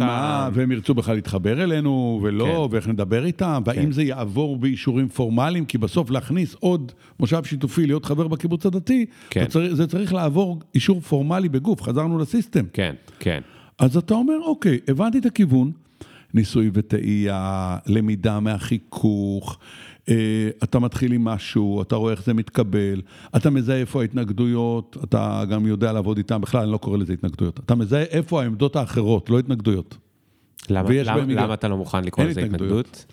Speaker 1: אותם?
Speaker 2: והם ירצו בכלל להתחבר אלינו, ולא,
Speaker 1: כן.
Speaker 2: ואיך נדבר איתם, והאם
Speaker 1: כן.
Speaker 2: זה יעבור באישורים פורמליים, כי בסוף להכניס עוד מושב שיתופי, להיות חבר בקיבוץ הדתי,
Speaker 1: כן.
Speaker 2: זה צריך- זה צריך לעבור אישור פורמלי בגוף, חזרנו לסיסטם.
Speaker 1: כן, כן,
Speaker 2: אז אתה אומר, אוקיי, הבנתי את הכיוון, ניסוי וטעייה, למידה מהחיכוך, אה, אתה מתחיל עם משהו, אתה רואה איך זה מתקבל, אתה מזהה איפה ההתנגדויות, אתה גם יודע לעבוד איתם, בכלל אני לא קורא לזה התנגדויות, אתה מזהה איפה העמדות האחרות, לא התנגדויות.
Speaker 1: למה, למה. למה אתה לא מוכן לקרוא לזה. התנגדות?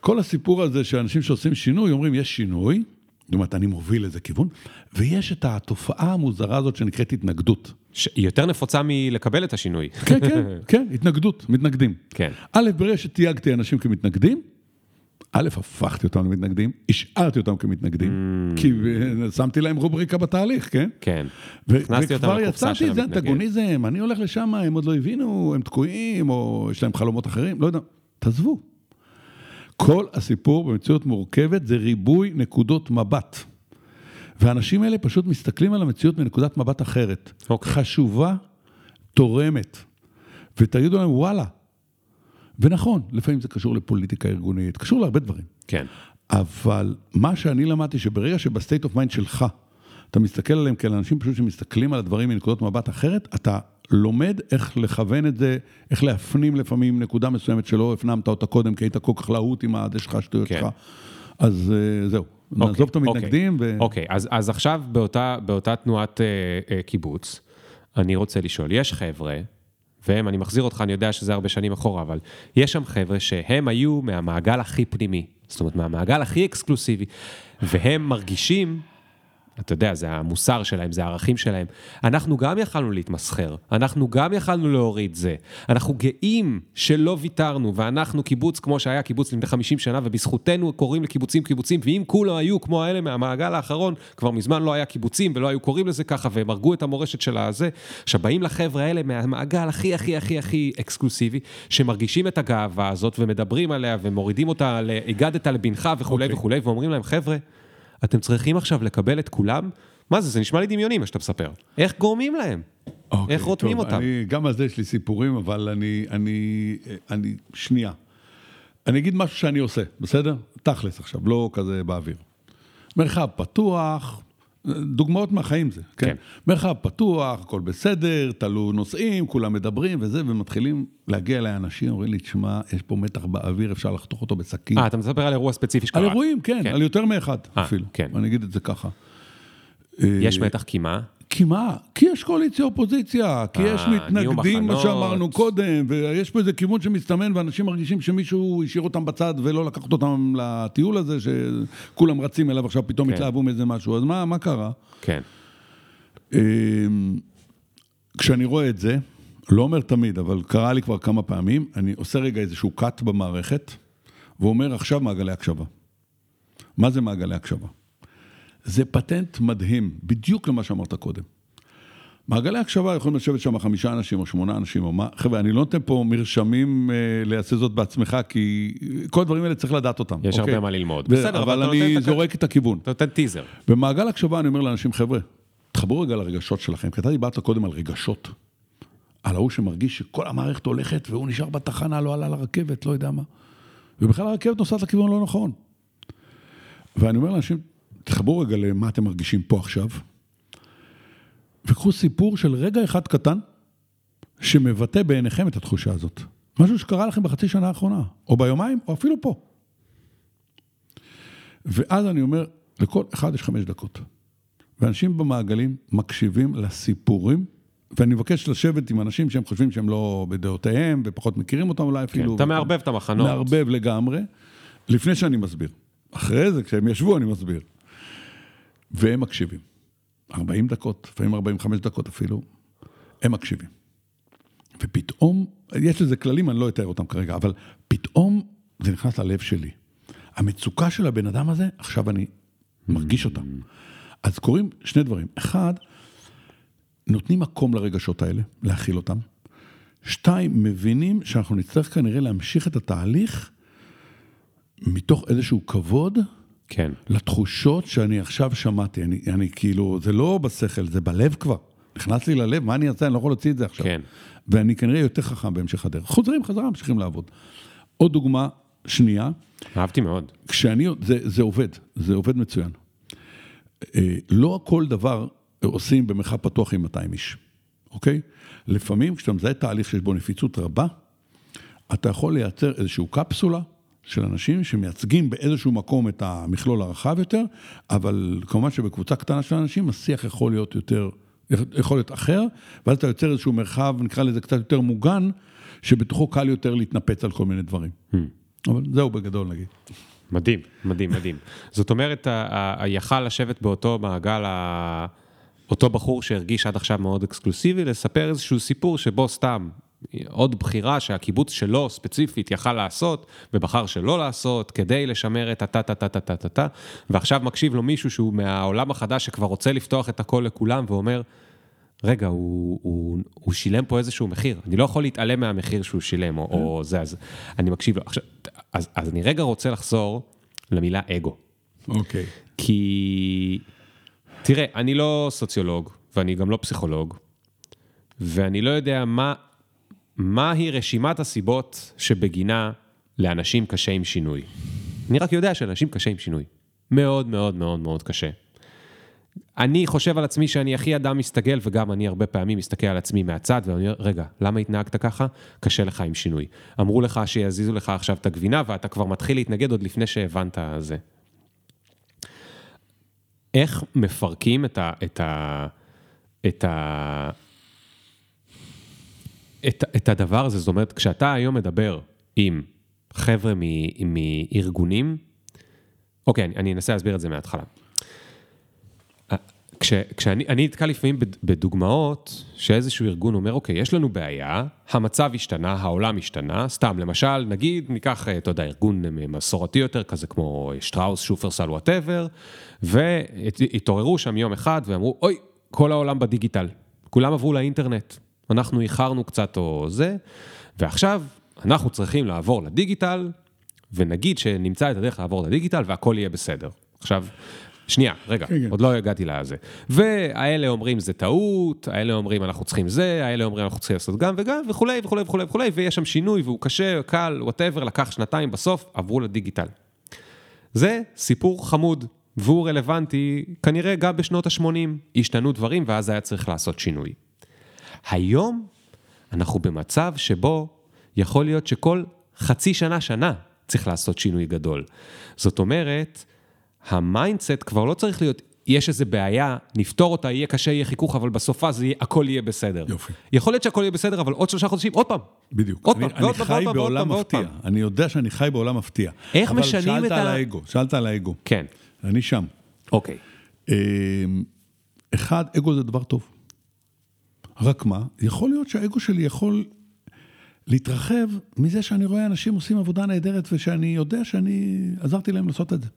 Speaker 2: כל הסיפור הזה שאנשים שעושים שינוי, אומרים, יש שינוי, זאת אומרת, אני מוביל איזה כיוון, ויש את התופעה המוזרה הזאת שנקראת התנגדות.
Speaker 1: היא יותר נפוצה מלקבל את השינוי.
Speaker 2: כן, כן, כן, התנגדות, מתנגדים.
Speaker 1: כן.
Speaker 2: א', ברגע שתייגתי אנשים כמתנגדים, א', הפכתי אותם למתנגדים, השארתי אותם כמתנגדים, כי אה, שמתי להם רובריקה בתהליך, כן?
Speaker 1: כן. הכנסתי אותם
Speaker 2: וכבר
Speaker 1: לקופסה של
Speaker 2: יצרתי איזה
Speaker 1: המתנגד.
Speaker 2: אנטגוניזם, אני הולך לשם, הם עוד לא הבינו, הם תקועים, או יש להם חלומות אחרים, לא יודע, תעזבו. כל הסיפור במציאות מורכבת זה ריבוי נקודות מבט. והאנשים האלה פשוט מסתכלים על המציאות מנקודת מבט אחרת.
Speaker 1: אוקיי.
Speaker 2: חשובה, תורמת. ותגידו להם, וואלה. ונכון, לפעמים זה קשור לפוליטיקה ארגונית, קשור להרבה דברים.
Speaker 1: כן.
Speaker 2: אבל מה שאני למדתי, שברגע שב state of mind שלך, אתה מסתכל עליהם כאל אנשים פשוט שמסתכלים על הדברים מנקודות מבט אחרת, אתה לומד איך לכוון את זה, איך להפנים לפעמים נקודה מסוימת שלא הפנמת אותה קודם, כי היית כל כך להוט עם הדש שלך, השטויות
Speaker 1: כן.
Speaker 2: שלך. אז אה, זהו, נעזוב את המתנגדים.
Speaker 1: אוקיי,
Speaker 2: ו...
Speaker 1: אוקיי, אז, אז עכשיו באותה, באותה תנועת אה, אה, קיבוץ, אני רוצה לשאול, יש חבר'ה, והם, אני מחזיר אותך, אני יודע שזה הרבה שנים אחורה, אבל יש שם חבר'ה שהם היו מהמעגל הכי פנימי, זאת אומרת, מהמעגל הכי אקסקלוסיבי, והם מרגישים, אתה יודע, זה המוסר שלהם, זה הערכים שלהם. אנחנו גם יכלנו להתמסחר, אנחנו גם יכלנו להוריד זה. אנחנו גאים שלא ויתרנו, ואנחנו קיבוץ כמו שהיה קיבוץ לפני 50 שנה, ובזכותנו קוראים לקיבוצים קיבוצים, ואם כולו היו כמו האלה מהמעגל האחרון, כבר מזמן לא היה קיבוצים ולא היו קוראים לזה ככה, והם הרגו את המורשת של הזה. עכשיו, באים לחבר'ה האלה מהמעגל הכי הכי הכי הכי אקסקלוסיבי, שמרגישים את הגאווה הזאת ומדברים עליה ומורידים אותה הגדת לבנך וכולי
Speaker 2: אוקיי.
Speaker 1: וכולי, ואומרים להם, חבר'ה, אתם צריכים עכשיו לקבל את כולם? מה זה, זה נשמע לי דמיוני מה שאתה מספר. איך גורמים להם?
Speaker 2: אוקיי,
Speaker 1: איך רותמים
Speaker 2: טוב,
Speaker 1: אותם?
Speaker 2: אני, גם על זה יש לי סיפורים, אבל אני, אני, אני, שנייה. אני אגיד משהו שאני עושה, בסדר? תכלס עכשיו, לא כזה באוויר. מרחב פתוח, דוגמאות מהחיים זה, כן?
Speaker 1: כן.
Speaker 2: מרחב פתוח, הכל בסדר, תלו נוסעים, כולם מדברים וזה, ומתחילים להגיע אליי אנשים, אומרים לי, תשמע, יש פה מתח באוויר, אפשר לחתוך אותו בסכין.
Speaker 1: אה, אתה מספר על אירוע ספציפי שקרה.
Speaker 2: על אירועים, כן,
Speaker 1: כן.
Speaker 2: על יותר מאחד
Speaker 1: אה,
Speaker 2: אפילו.
Speaker 1: כן.
Speaker 2: אני אגיד את זה ככה.
Speaker 1: יש מתח כי מה?
Speaker 2: כי מה? כי יש קואליציה אופוזיציה, כי
Speaker 1: אה,
Speaker 2: יש
Speaker 1: נהיו
Speaker 2: מתנגדים, מה. שאמרנו קודם, ויש פה איזה כיוון שמסתמן, ואנשים מרגישים שמישהו השאיר אותם בצד ולא לקחת אותם לטיול הזה, שכולם רצים אליו עכשיו, פתאום
Speaker 1: כן.
Speaker 2: התלהבו מאיזה משהו, אז מה, מה קרה?
Speaker 1: כן.
Speaker 2: אמ, כשאני רואה את זה, לא אומר תמיד, אבל קרה לי כבר כמה פעמים, אני עושה רגע איזשהו cut במערכת, ואומר עכשיו מעגלי הקשבה. מה זה מעגלי הקשבה? זה פטנט מדהים, בדיוק למה שאמרת קודם. מעגלי הקשבה יכולים לשבת שם חמישה אנשים או שמונה אנשים או מה, חבר'ה, אני לא נותן פה מרשמים אה, לעשות זאת בעצמך, כי כל הדברים האלה צריך לדעת אותם.
Speaker 1: יש
Speaker 2: אוקיי?
Speaker 1: הרבה מה ללמוד. בסדר, אבל
Speaker 2: אבל אני
Speaker 1: את
Speaker 2: זורק את הכיוון.
Speaker 1: אתה נותן טיזר.
Speaker 2: במעגל הקשבה אני אומר לאנשים, חבר'ה, תחברו רגע לרגשות שלכם, כי אתה דיברת קודם על רגשות. על ההוא שמרגיש שכל המערכת הולכת והוא נשאר בתחנה, לא עלה לרכבת, לא יודע מה. ובכלל הרכבת נוסעת לכיוון לא נכון. ואני אומר לאנשים, תחברו רגע למה אתם מרגישים פה עכשיו, וקחו סיפור של רגע אחד קטן, שמבטא בעיניכם את התחושה הזאת. משהו שקרה לכם בחצי שנה האחרונה, או ביומיים, או אפילו פה. ואז אני אומר, לכל אחד יש חמש דקות. ואנשים במעגלים מקשיבים לסיפורים, ואני מבקש לשבת עם אנשים שהם חושבים שהם לא בדעותיהם, ופחות מכירים אותם אולי אפילו.
Speaker 1: כן, אתה מערבב את המחנות.
Speaker 2: מערבב לגמרי, לפני שאני מסביר. אחרי זה, כשהם ישבו, אני מסביר. והם מקשיבים. 40 דקות, לפעמים 45 דקות אפילו, הם מקשיבים. ופתאום, יש לזה כללים, אני לא אתאר אותם כרגע, אבל פתאום זה נכנס ללב שלי. המצוקה של הבן אדם הזה, עכשיו אני מרגיש אותה. אז קורים שני דברים. אחד, נותנים מקום לרגשות האלה, להכיל אותם. שתיים, מבינים שאנחנו נצטרך כנראה להמשיך את התהליך מתוך איזשהו כבוד
Speaker 1: כן.
Speaker 2: לתחושות שאני עכשיו שמעתי. אני, אני כאילו, זה לא בשכל, זה בלב כבר. נכנס לי ללב, מה אני אעשה? אני לא יכול להוציא את זה עכשיו.
Speaker 1: כן.
Speaker 2: ואני כנראה יותר חכם בהמשך הדרך. חוזרים חזרה, ממשיכים לעבוד. עוד דוגמה שנייה,
Speaker 1: אהבתי מאוד.
Speaker 2: כשאני, זה, זה עובד, זה עובד מצוין. אה, לא כל דבר עושים במרחב פתוח עם 200 איש, אוקיי? לפעמים כשאתה מזהה תהליך שיש בו נפיצות רבה, אתה יכול לייצר איזושהי קפסולה של אנשים שמייצגים באיזשהו מקום את המכלול הרחב יותר, אבל כמובן שבקבוצה קטנה של אנשים השיח יכול להיות יותר, יכול להיות אחר, ואז אתה יוצר איזשהו מרחב, נקרא לזה קצת יותר מוגן, שבתוכו קל יותר להתנפץ על כל מיני דברים. אבל זהו בגדול נגיד.
Speaker 1: מדהים, מדהים, מדהים. זאת אומרת, היכל לשבת באותו מעגל, ה- אותו בחור שהרגיש עד עכשיו מאוד אקסקלוסיבי, לספר איזשהו סיפור שבו סתם, עוד בחירה שהקיבוץ שלו ספציפית יכל לעשות, ובחר שלא לעשות, כדי לשמר את הטה-טה-טה-טה-טה-טה, ועכשיו מקשיב לו מישהו שהוא מהעולם החדש שכבר רוצה לפתוח את הכל לכולם, ואומר, רגע, הוא, הוא, הוא שילם פה איזשהו מחיר, אני לא יכול להתעלם מהמחיר שהוא שילם, או, או זה, אז אני מקשיב לו. עכשיו, אז, אז אני רגע רוצה לחזור למילה אגו.
Speaker 2: אוקיי.
Speaker 1: כי, תראה, אני לא סוציולוג, ואני גם לא פסיכולוג, ואני לא יודע מה, מהי רשימת הסיבות שבגינה לאנשים קשה עם שינוי. אני רק יודע שלאנשים קשה עם שינוי. מאוד מאוד מאוד מאוד קשה. אני חושב על עצמי שאני הכי אדם מסתגל, וגם אני הרבה פעמים מסתכל על עצמי מהצד, ואני אומר, רגע, למה התנהגת ככה? קשה לך עם שינוי. אמרו לך שיזיזו לך עכשיו את הגבינה, ואתה כבר מתחיל להתנגד עוד לפני שהבנת זה. איך מפרקים את ה... את ה... את ה... את, את הדבר הזה, זאת אומרת, כשאתה היום מדבר עם חבר'ה מארגונים, אוקיי, אני, אני אנסה להסביר את זה מההתחלה. כש, כשאני אני נתקע לפעמים בדוגמאות שאיזשהו ארגון אומר, אוקיי, יש לנו בעיה, המצב השתנה, העולם השתנה, סתם, למשל, נגיד, ניקח, אתה יודע, ארגון מסורתי יותר, כזה כמו שטראוס, שופרסל, whatever, והתעוררו שם יום אחד ואמרו, אוי, כל העולם בדיגיטל, כולם עברו לאינטרנט, אנחנו איחרנו קצת או זה, ועכשיו אנחנו צריכים לעבור לדיגיטל, ונגיד שנמצא את הדרך לעבור לדיגיטל והכל יהיה בסדר. עכשיו, שנייה, רגע, כן, כן. עוד לא הגעתי לזה. והאלה אומרים זה טעות, האלה אומרים אנחנו צריכים זה, האלה אומרים אנחנו צריכים לעשות גם וגם, וכולי וכולי וכולי וכולי, ויש שם שינוי והוא קשה, קל, whatever, לקח שנתיים, בסוף עברו לדיגיטל. זה סיפור חמוד, והוא רלוונטי כנראה גם בשנות ה-80, השתנו דברים ואז היה צריך לעשות שינוי. היום אנחנו במצב שבו יכול להיות שכל חצי שנה, שנה, צריך לעשות שינוי גדול. זאת אומרת, ה mindset כבר לא צריך להיות, יש איזה בעיה, נפתור אותה, יהיה קשה, יהיה חיכוך, אבל בסוף זה יהיה, הכל יהיה בסדר.
Speaker 2: יופי.
Speaker 1: יכול להיות שהכל יהיה בסדר, אבל עוד שלושה חודשים, עוד פעם.
Speaker 2: בדיוק.
Speaker 1: עוד פעם,
Speaker 2: ועוד פעם, פעם, ועוד פעם, ועוד פעם. אני יודע שאני חי בעולם מפתיע.
Speaker 1: איך משנים את ה...
Speaker 2: אבל שאלת על האגו, שאלת על האגו.
Speaker 1: כן.
Speaker 2: אני שם.
Speaker 1: אוקיי.
Speaker 2: אמ, אחד, אגו זה דבר טוב. רק מה, יכול להיות שהאגו שלי יכול להתרחב מזה שאני רואה אנשים עושים עבודה נהדרת ושאני יודע שאני עזרתי להם לעשות את זה.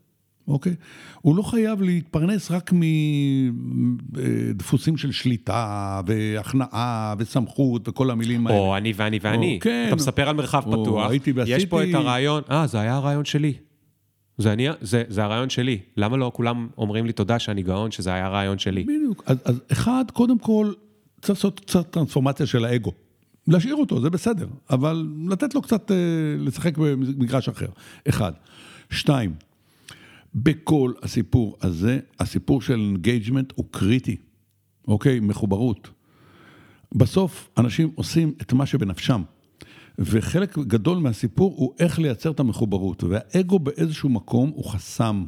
Speaker 2: אוקיי? הוא לא חייב להתפרנס רק מדפוסים של שליטה והכנעה וסמכות וכל המילים האלה.
Speaker 1: או אני ואני ואני. או, כן. אתה מספר על מרחב או, פתוח, הייתי ועשיתי... יש פה את הרעיון, אה, זה היה הרעיון שלי. זה, אני, זה, זה הרעיון שלי. למה לא כולם אומרים לי תודה שאני גאון, שזה היה הרעיון שלי?
Speaker 2: בדיוק. אז, אז אחד, קודם כל, צריך לעשות קצת טרנספורמציה של האגו. להשאיר אותו, זה בסדר, אבל לתת לו קצת אה, לשחק במגרש אחר. אחד. שתיים, בכל הסיפור הזה, הסיפור של engagement הוא קריטי, אוקיי? מחוברות. בסוף אנשים עושים את מה שבנפשם, וחלק גדול מהסיפור הוא איך לייצר את המחוברות, והאגו באיזשהו מקום הוא חסם.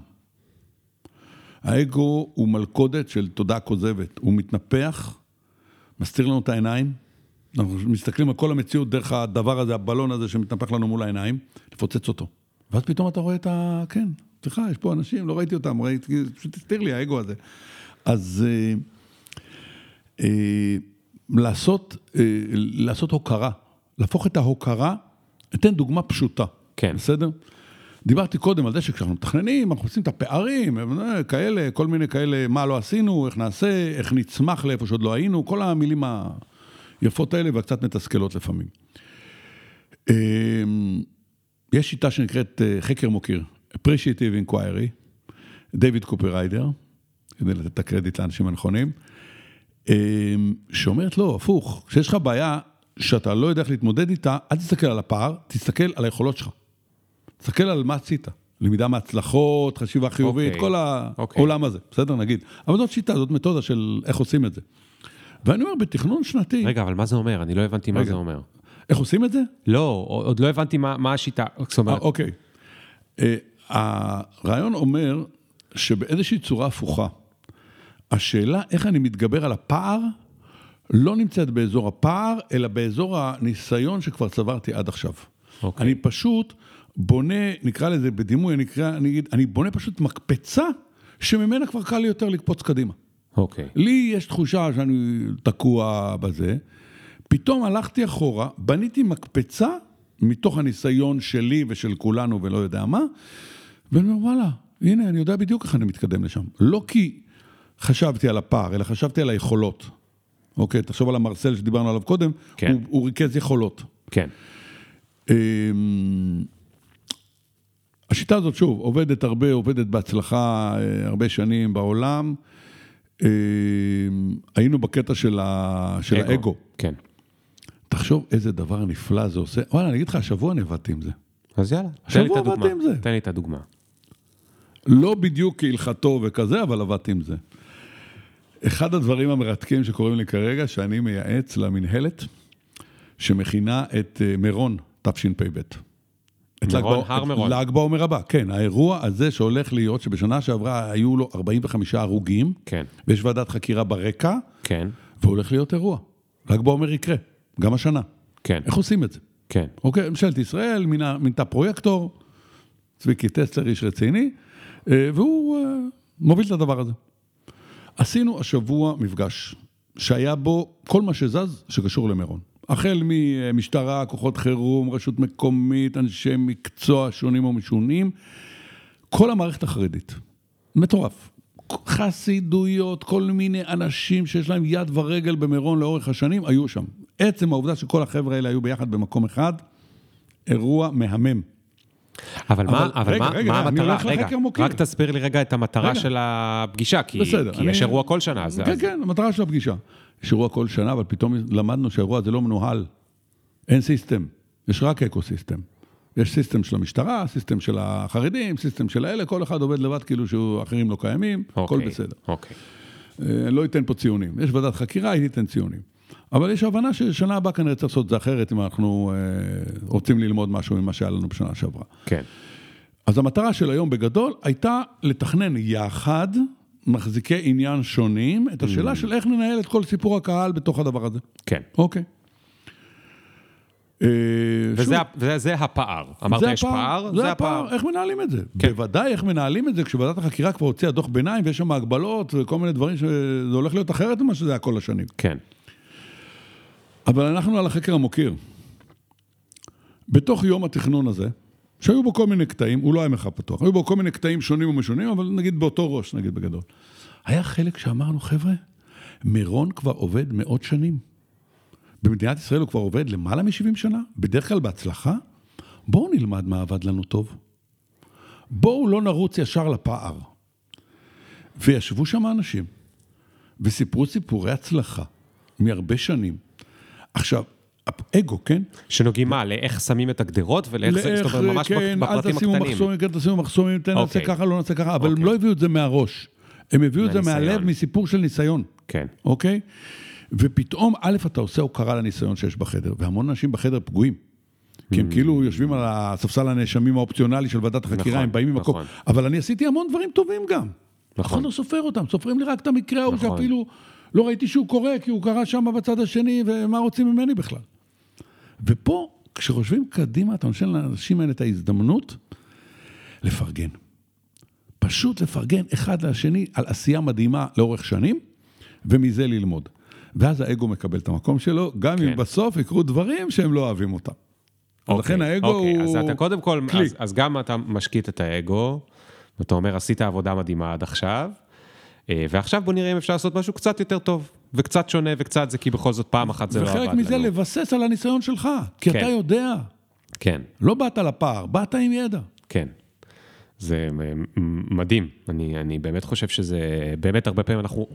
Speaker 2: האגו הוא מלכודת של תודעה כוזבת, הוא מתנפח, מסתיר לנו את העיניים, אנחנו מסתכלים על כל המציאות דרך הדבר הזה, הבלון הזה שמתנפח לנו מול העיניים, לפוצץ אותו. ואז פתאום אתה רואה את ה... כן, סליחה, יש פה אנשים, לא ראיתי אותם, ראיתי, פשוט הסתיר לי האגו הזה. אז אה, אה, לעשות, אה, לעשות הוקרה, להפוך את ההוקרה, אתן דוגמה פשוטה.
Speaker 1: כן.
Speaker 2: בסדר? דיברתי קודם על זה שכשאנחנו מתכננים, אנחנו עושים את הפערים, אה, כאלה, כל מיני כאלה, מה לא עשינו, איך נעשה, איך נצמח לאיפה שעוד לא היינו, כל המילים היפות האלה והקצת מתסכלות לפעמים. אה, יש שיטה שנקראת אה, חקר מוקיר, appreciative inquiry, דיוויד קופריידר, כדי לתת את הקרדיט לאנשים הנכונים, שאומרת לא, הפוך, כשיש לך בעיה שאתה לא יודע איך להתמודד איתה, אל תסתכל על הפער, תסתכל על היכולות שלך. תסתכל על מה עשית, למידה מהצלחות, חשיבה חיובית, okay. אוקיי. כל אוקיי. העולם okay. הזה, בסדר? נגיד. אבל זאת שיטה, זאת מתודה של איך עושים את זה. ואני אומר, בתכנון שנתי...
Speaker 1: רגע, אבל מה זה אומר? אני לא הבנתי רגע. מה זה אומר.
Speaker 2: איך עושים את זה?
Speaker 1: לא, עוד לא הבנתי מה, מה השיטה. זאת אומרת...
Speaker 2: אה, אוקיי. אה, הרעיון אומר שבאיזושהי צורה הפוכה, השאלה איך אני מתגבר על הפער, לא נמצאת באזור הפער, אלא באזור הניסיון שכבר צברתי עד עכשיו. אוקיי. אני פשוט בונה, נקרא לזה בדימוי, אני, אקרא, אני אגיד, אני בונה פשוט מקפצה שממנה כבר קל לי יותר לקפוץ קדימה.
Speaker 1: אוקיי.
Speaker 2: לי יש תחושה שאני תקוע בזה, פתאום הלכתי אחורה, בניתי מקפצה מתוך הניסיון שלי ושל כולנו ולא יודע מה, ואני אומר, וואלה, הנה, אני יודע בדיוק איך אני מתקדם לשם. לא כי חשבתי על הפער, אלא חשבתי על היכולות. אוקיי, תחשוב על המרסל שדיברנו עליו קודם,
Speaker 1: כן.
Speaker 2: הוא, הוא ריכז יכולות.
Speaker 1: כן.
Speaker 2: אמ, השיטה הזאת, שוב, עובדת הרבה, עובדת בהצלחה אה, הרבה שנים בעולם. אמ, היינו בקטע של, ה... של האגו.
Speaker 1: כן.
Speaker 2: תחשוב איזה דבר נפלא זה עושה. וואלה, אני אגיד לך, השבוע אני עבדתי עם זה.
Speaker 1: אז יאללה, תן לי את הדוגמה. תן לי את הדוגמה.
Speaker 2: לא בדיוק כהלכתו וכזה, אבל עבדתי עם זה. אחד הדברים המרתקים שקורים לי כרגע, שאני מייעץ למינהלת, שמכינה את אה, מירון, תשפ"ב. את ל"ג
Speaker 1: מירון,
Speaker 2: בעומר-
Speaker 1: הר מירון.
Speaker 2: ל"ג בעומר הבא, כן, האירוע הזה שהולך להיות, שבשנה שעברה היו לו 45 הרוגים,
Speaker 1: כן,
Speaker 2: ויש ועדת חקירה ברקע,
Speaker 1: כן,
Speaker 2: והולך להיות אירוע. ל"ג בעומר יקרה, גם השנה.
Speaker 1: כן,
Speaker 2: איך עושים את זה?
Speaker 1: כן.
Speaker 2: אוקיי, ממשלת ישראל מינה, מינתה פרויקטור, צביקי טסלר איש רציני, אה, והוא אה, מוביל את הדבר הזה. עשינו השבוע מפגש שהיה בו כל מה שזז שקשור למירון. החל ממשטרה, כוחות חירום, רשות מקומית, אנשי מקצוע שונים ומשונים, כל המערכת החרדית. מטורף. חסידויות, כל מיני אנשים שיש להם יד ורגל במירון לאורך השנים, היו שם. עצם העובדה שכל החבר'ה האלה היו ביחד במקום אחד, אירוע מהמם.
Speaker 1: אבל מה,
Speaker 2: אבל
Speaker 1: אבל
Speaker 2: רגע,
Speaker 1: מה,
Speaker 2: רגע,
Speaker 1: מה המטרה? רגע. רק תסביר לי רגע את המטרה
Speaker 2: רגע.
Speaker 1: של הפגישה, כי,
Speaker 2: בסדר.
Speaker 1: כי
Speaker 2: אני-
Speaker 1: יש אירוע כל שנה. אז,
Speaker 2: כן,
Speaker 1: אז-
Speaker 2: כן, המטרה של הפגישה. יש אירוע כל שנה, אבל פתאום למדנו שהאירוע הזה לא מנוהל. אין system, יש רק ecosystem. יש system של המשטרה, system של החרדים, system של האלה, כל אחד עובד לבד כאילו שאחרים לא קיימים, הכל
Speaker 1: אוקיי,
Speaker 2: בסדר.
Speaker 1: אוקיי.
Speaker 2: אה, אני לא אתן פה ציונים. יש ועדת חקירה, היא תיתן ציונים. אבל יש הבנה ששנה הבאה כנראה צריך לעשות את זה אחרת, אם אנחנו אה, רוצים ללמוד משהו ממה שהיה לנו בשנה שעברה.
Speaker 1: כן,
Speaker 2: אז המטרה של היום בגדול הייתה לתכנן יחד מחזיקי עניין שונים, את השאלה של איך ננהל את כל סיפור הקהל בתוך הדבר הזה.
Speaker 1: כן.
Speaker 2: אוקיי. אה,
Speaker 1: וזה, זה הפער. אמרת יש פער,
Speaker 2: זה הפער, איך מנהלים את זה.
Speaker 1: כן.
Speaker 2: בוודאי איך מנהלים את זה כשוועדת החקירה כבר הוציאה דוח ביניים ויש שם הגבלות וכל מיני דברים שזה הולך להיות אחרת ממה שזה היה כל השנים.
Speaker 1: כן,
Speaker 2: אבל אנחנו על החקר המוקיר. בתוך יום התכנון הזה, שהיו בו כל מיני קטעים, הוא לא היה מרחב פתוח, היו בו כל מיני קטעים שונים ומשונים, אבל נגיד באותו ראש, נגיד בגדול. היה חלק שאמרנו, חבר'ה, מירון כבר עובד מאות שנים. במדינת ישראל הוא כבר עובד למעלה מ-70 שנה, בדרך כלל בהצלחה. בואו נלמד מה עבד לנו טוב. בואו לא נרוץ ישר לפער. וישבו שם אנשים, וסיפרו סיפורי הצלחה מהרבה שנים. עכשיו, אגו, כן?
Speaker 1: שנוגעים מה, לאיך שמים את הגדרות ולאיך זה, זאת אומרת, ממש
Speaker 2: כן,
Speaker 1: בפרטים
Speaker 2: אל תשימו
Speaker 1: הקטנים.
Speaker 2: מחסומים, כן, תשימו מחסומים, תן נעשה
Speaker 1: אוקיי.
Speaker 2: ככה, לא נעשה ככה, אבל הם
Speaker 1: אוקיי.
Speaker 2: לא הביאו את זה מהראש. הם הביאו את זה. מהלב, מסיפור של ניסיון,
Speaker 1: כן,
Speaker 2: אוקיי? ופתאום, א', אתה עושה הוקרה לניסיון שיש בחדר, והמון אנשים בחדר פגועים. כי
Speaker 1: Mm.
Speaker 2: הם כאילו יושבים על הספסל הנאשמים האופציונלי של ועדת החקירה,
Speaker 1: נכון,
Speaker 2: הם באים ממקום.
Speaker 1: נכון.
Speaker 2: אבל אני עשיתי המון דברים טובים גם. אף אחד לא סופר אותם, סופרים לי רק את המקרה ההוא
Speaker 1: נכון.
Speaker 2: שאפילו לא ראיתי שהוא קורה, כי הוא קרה שם בצד השני, ומה רוצים ממני בכלל. ופה, כשחושבים קדימה, אתה נותן לאנשים האלה את ההזדמנות לפרגן. פשוט לפרגן אחד לשני על עשייה מדהימה לאורך שנים, ומזה ללמוד. ואז האגו מקבל את המקום שלו, גם
Speaker 1: כן.
Speaker 2: אם בסוף יקרו דברים שהם לא אוהבים אותם. אז לכן האגו
Speaker 1: אוקיי,
Speaker 2: הוא...
Speaker 1: אז אתה קודם כל,
Speaker 2: כלי.
Speaker 1: אז, אז גם אתה משקיט את האגו, ואתה אומר, עשית עבודה מדהימה עד עכשיו, אה, ועכשיו בוא נראה אם אפשר לעשות משהו קצת יותר טוב, וקצת שונה וקצת זה, כי בכל זאת פעם אחת זה לא עבד לנו.
Speaker 2: וחלק מזה לבסס על הניסיון שלך, כי
Speaker 1: כן.
Speaker 2: אתה יודע.
Speaker 1: כן,
Speaker 2: לא באת לפער, באת עם ידע.
Speaker 1: כן. זה מדהים, אני, אני באמת חושב שזה, באמת הרבה פעמים אנחנו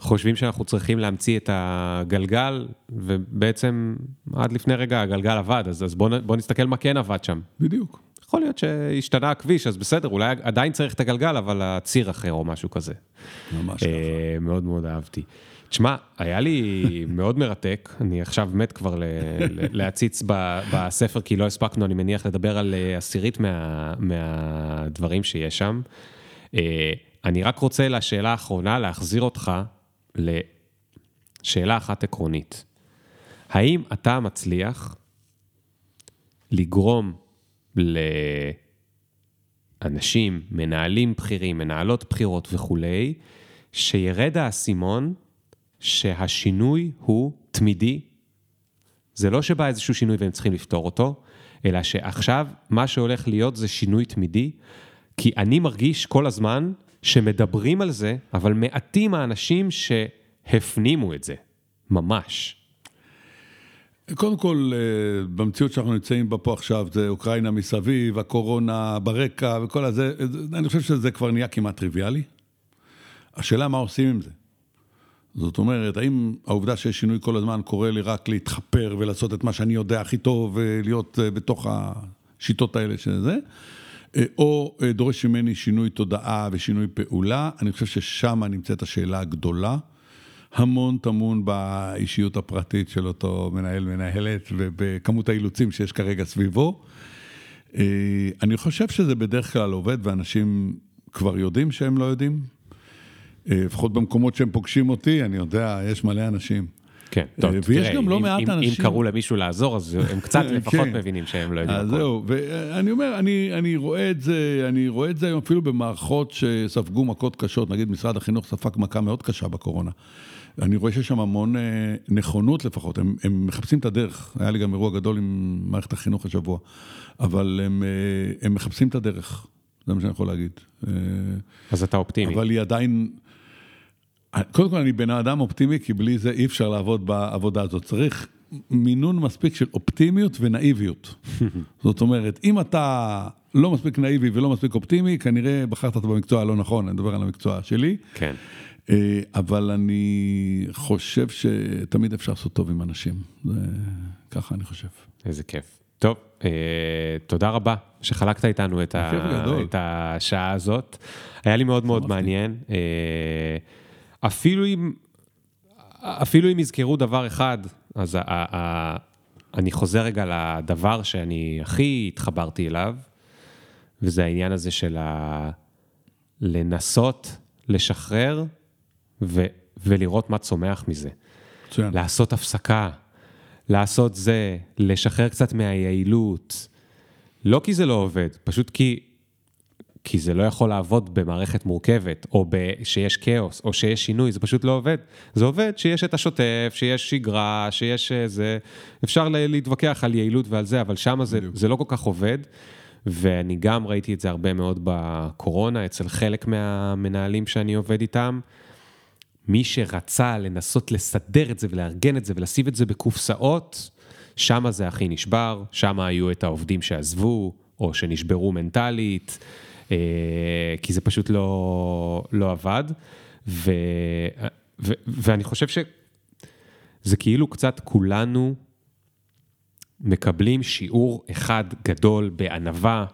Speaker 1: חושבים שאנחנו צריכים להמציא את הגלגל, ובעצם עד לפני רגע הגלגל עבד, אז, אז בוא, נ- בוא נסתכל מה כן עבד שם.
Speaker 2: בדיוק.
Speaker 1: יכול להיות שהשתנה הכביש, אז בסדר, אולי עדיין צריך את הגלגל, אבל הציר אחר או משהו כזה.
Speaker 2: ממש ככה.
Speaker 1: אה, מאוד מאוד אהבתי. תשמע, היה לי מאוד מרתק, אני עכשיו מת כבר להציץ בספר, כי לא הספקנו, אני מניח, לדבר על אה, עשירית מה- מהדברים שיש שם. אה, אני רק רוצה לשאלה האחרונה להחזיר אותך לשאלה אחת עקרונית. האם אתה מצליח לגרום לאנשים, מנהלים בכירים, מנהלות בכירות וכולי, שירד האסימון שהשינוי הוא תמידי. זה לא שבא איזשהו שינוי והם צריכים לפתור אותו, אלא שעכשיו מה שהולך להיות זה שינוי תמידי, כי אני מרגיש כל הזמן שמדברים על זה, אבל מעטים האנשים שהפנימו את זה. ממש.
Speaker 2: קודם כל, אה, במציאות שאנחנו נמצאים בה פה עכשיו, זה אוקראינה מסביב, הקורונה ברקע וכל הזה, אני חושב שזה כבר נהיה כמעט טריוויאלי. השאלה מה עושים עם זה. זאת אומרת, האם העובדה שיש שינוי כל הזמן קורא לי רק להתחפר ולעשות את מה שאני יודע הכי טוב ולהיות אה, בתוך השיטות האלה של זה, אה, או דורש ממני שינוי תודעה ושינוי פעולה, אני חושב ששם נמצאת השאלה הגדולה. המון טמון באישיות הפרטית של אותו מנהל, מנהלת, ובכמות האילוצים שיש כרגע סביבו. אה, אני חושב שזה בדרך כלל עובד, ואנשים כבר יודעים שהם לא יודעים. אה, לפחות במקומות שהם פוגשים אותי, אני יודע, יש מלא אנשים.
Speaker 1: כן, טוב,
Speaker 2: אה, ויש גם לא מעט
Speaker 1: אם,
Speaker 2: אנשים...
Speaker 1: אם קראו למישהו לעזור, אז הם קצת לפחות כן. מבינים שהם לא יודעים
Speaker 2: הכל. זהו, ואני אומר, אני, אני רואה את זה, אני רואה את זה היום אפילו במערכות שספגו מכות קשות, נגיד משרד החינוך ספג מכה מאוד קשה בקורונה. אני רואה שיש שם המון אה, נכונות לפחות, הם, הם מחפשים את הדרך. היה לי גם אירוע גדול עם מערכת החינוך השבוע, אבל הם, הם מחפשים את הדרך, זה מה שאני יכול להגיד.
Speaker 1: אז אתה אופטימי.
Speaker 2: אבל היא עדיין... קודם כל, אני בן אדם אופטימי, כי בלי זה אי אפשר לעבוד בעבודה הזאת. צריך מינון מספיק של אופטימיות ונאיביות. זאת אומרת, אם אתה לא מספיק נאיבי ולא מספיק אופטימי, כנראה בחרת במקצוע הלא נכון, אני מדבר על המקצוע שלי.
Speaker 1: כן.
Speaker 2: אה, אבל אני חושב שתמיד אפשר לעשות טוב עם אנשים, זה ככה אני חושב.
Speaker 1: איזה כיף. טוב, אה, תודה רבה שחלקת איתנו את, ה, את השעה הזאת. היה לי מאוד מאוד מעניין. אה, אפילו אם, אפילו אם יזכרו דבר אחד, אז ה, ה, אני חוזר רגע לדבר שאני הכי התחברתי אליו, וזה העניין הזה של ה... לנסות לשחרר ו, ולראות מה צומח מזה. מצוין. לעשות הפסקה, לעשות זה, לשחרר קצת מהיעילות. לא כי זה לא עובד, פשוט כי, כי זה לא יכול לעבוד במערכת מורכבת, או שיש כאוס, או שיש שינוי, זה פשוט לא עובד. זה עובד שיש את השוטף, שיש שגרה, שיש זה, אפשר להתווכח על יעילות ועל זה, אבל שם זה, זה לא כל כך עובד. ואני גם ראיתי את זה הרבה מאוד בקורונה, אצל חלק מהמנהלים שאני עובד איתם. מי שרצה לנסות לסדר את זה ולארגן את זה ולשים את זה בקופסאות, שם זה הכי נשבר, שם היו את העובדים שעזבו, או שנשברו מנטלית, אה, כי זה פשוט לא, לא עבד. ו, ו, ואני חושב שזה כאילו קצת כולנו מקבלים שיעור אחד גדול בענווה,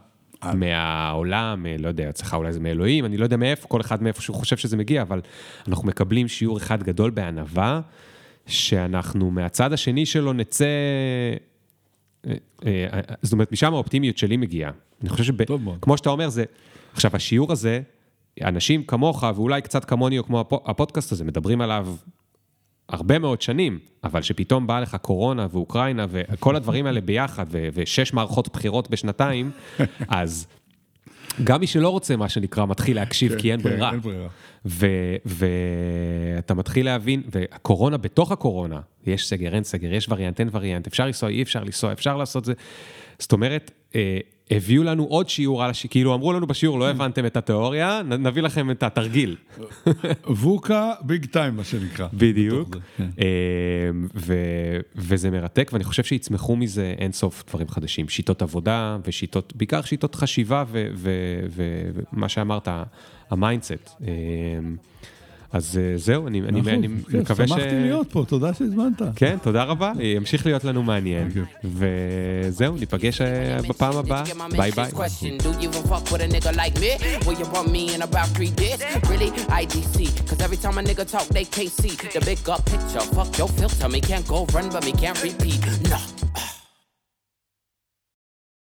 Speaker 1: מהעולם, לא יודע, אצלך אולי זה מאלוהים, אני לא יודע מאיפה, כל אחד מאיפה שהוא חושב שזה מגיע, אבל אנחנו מקבלים שיעור אחד גדול בענווה, שאנחנו מהצד השני שלו נצא... אה, אה, זאת אומרת, משם האופטימיות שלי מגיעה. אני חושב שכמו שאתה אומר, זה... עכשיו, השיעור הזה, אנשים כמוך, ואולי קצת כמוני או כמו הפודקאסט הזה, מדברים עליו הרבה מאוד שנים, אבל שפתאום באה לך קורונה ואוקראינה וכל הדברים האלה ביחד, ו- ושש מערכות בחירות בשנתיים, אז גם מי שלא רוצה, מה שנקרא, מתחיל להקשיב, כן, כי אין כן, ברירה. אין ברירה. ואתה מתחיל להבין, והקורונה בתוך הקורונה, יש סגר, אין סגר, יש וריאנט, אין וריאנט, אפשר לנסוע, אי אפשר לנסוע, אפשר לעשות זה. זאת אומרת, אה, הביאו לנו עוד שיעור על השיעור, כאילו אמרו לנו בשיעור, לא הבנתם את התיאוריה, נביא לכם את התרגיל.
Speaker 2: ווקה ביג טיים, מה שנקרא.
Speaker 1: בדיוק. כן. אמ, וזה מרתק, ואני חושב שיצמחו מזה אין סוף דברים חדשים. שיטות עבודה ושיטות, בעיקר שיטות חשיבה ומה שאמרת, ה mindset. אז אה, זהו, אני, אני, אני
Speaker 2: כן, מקווה ש... שמחתי להיות פה, תודה שהזמנת.
Speaker 1: כן, תודה רבה, ימשיך להיות לנו מעניין. וזהו, ניפגש אה, בפעם הבאה, ביי ביי. Nah.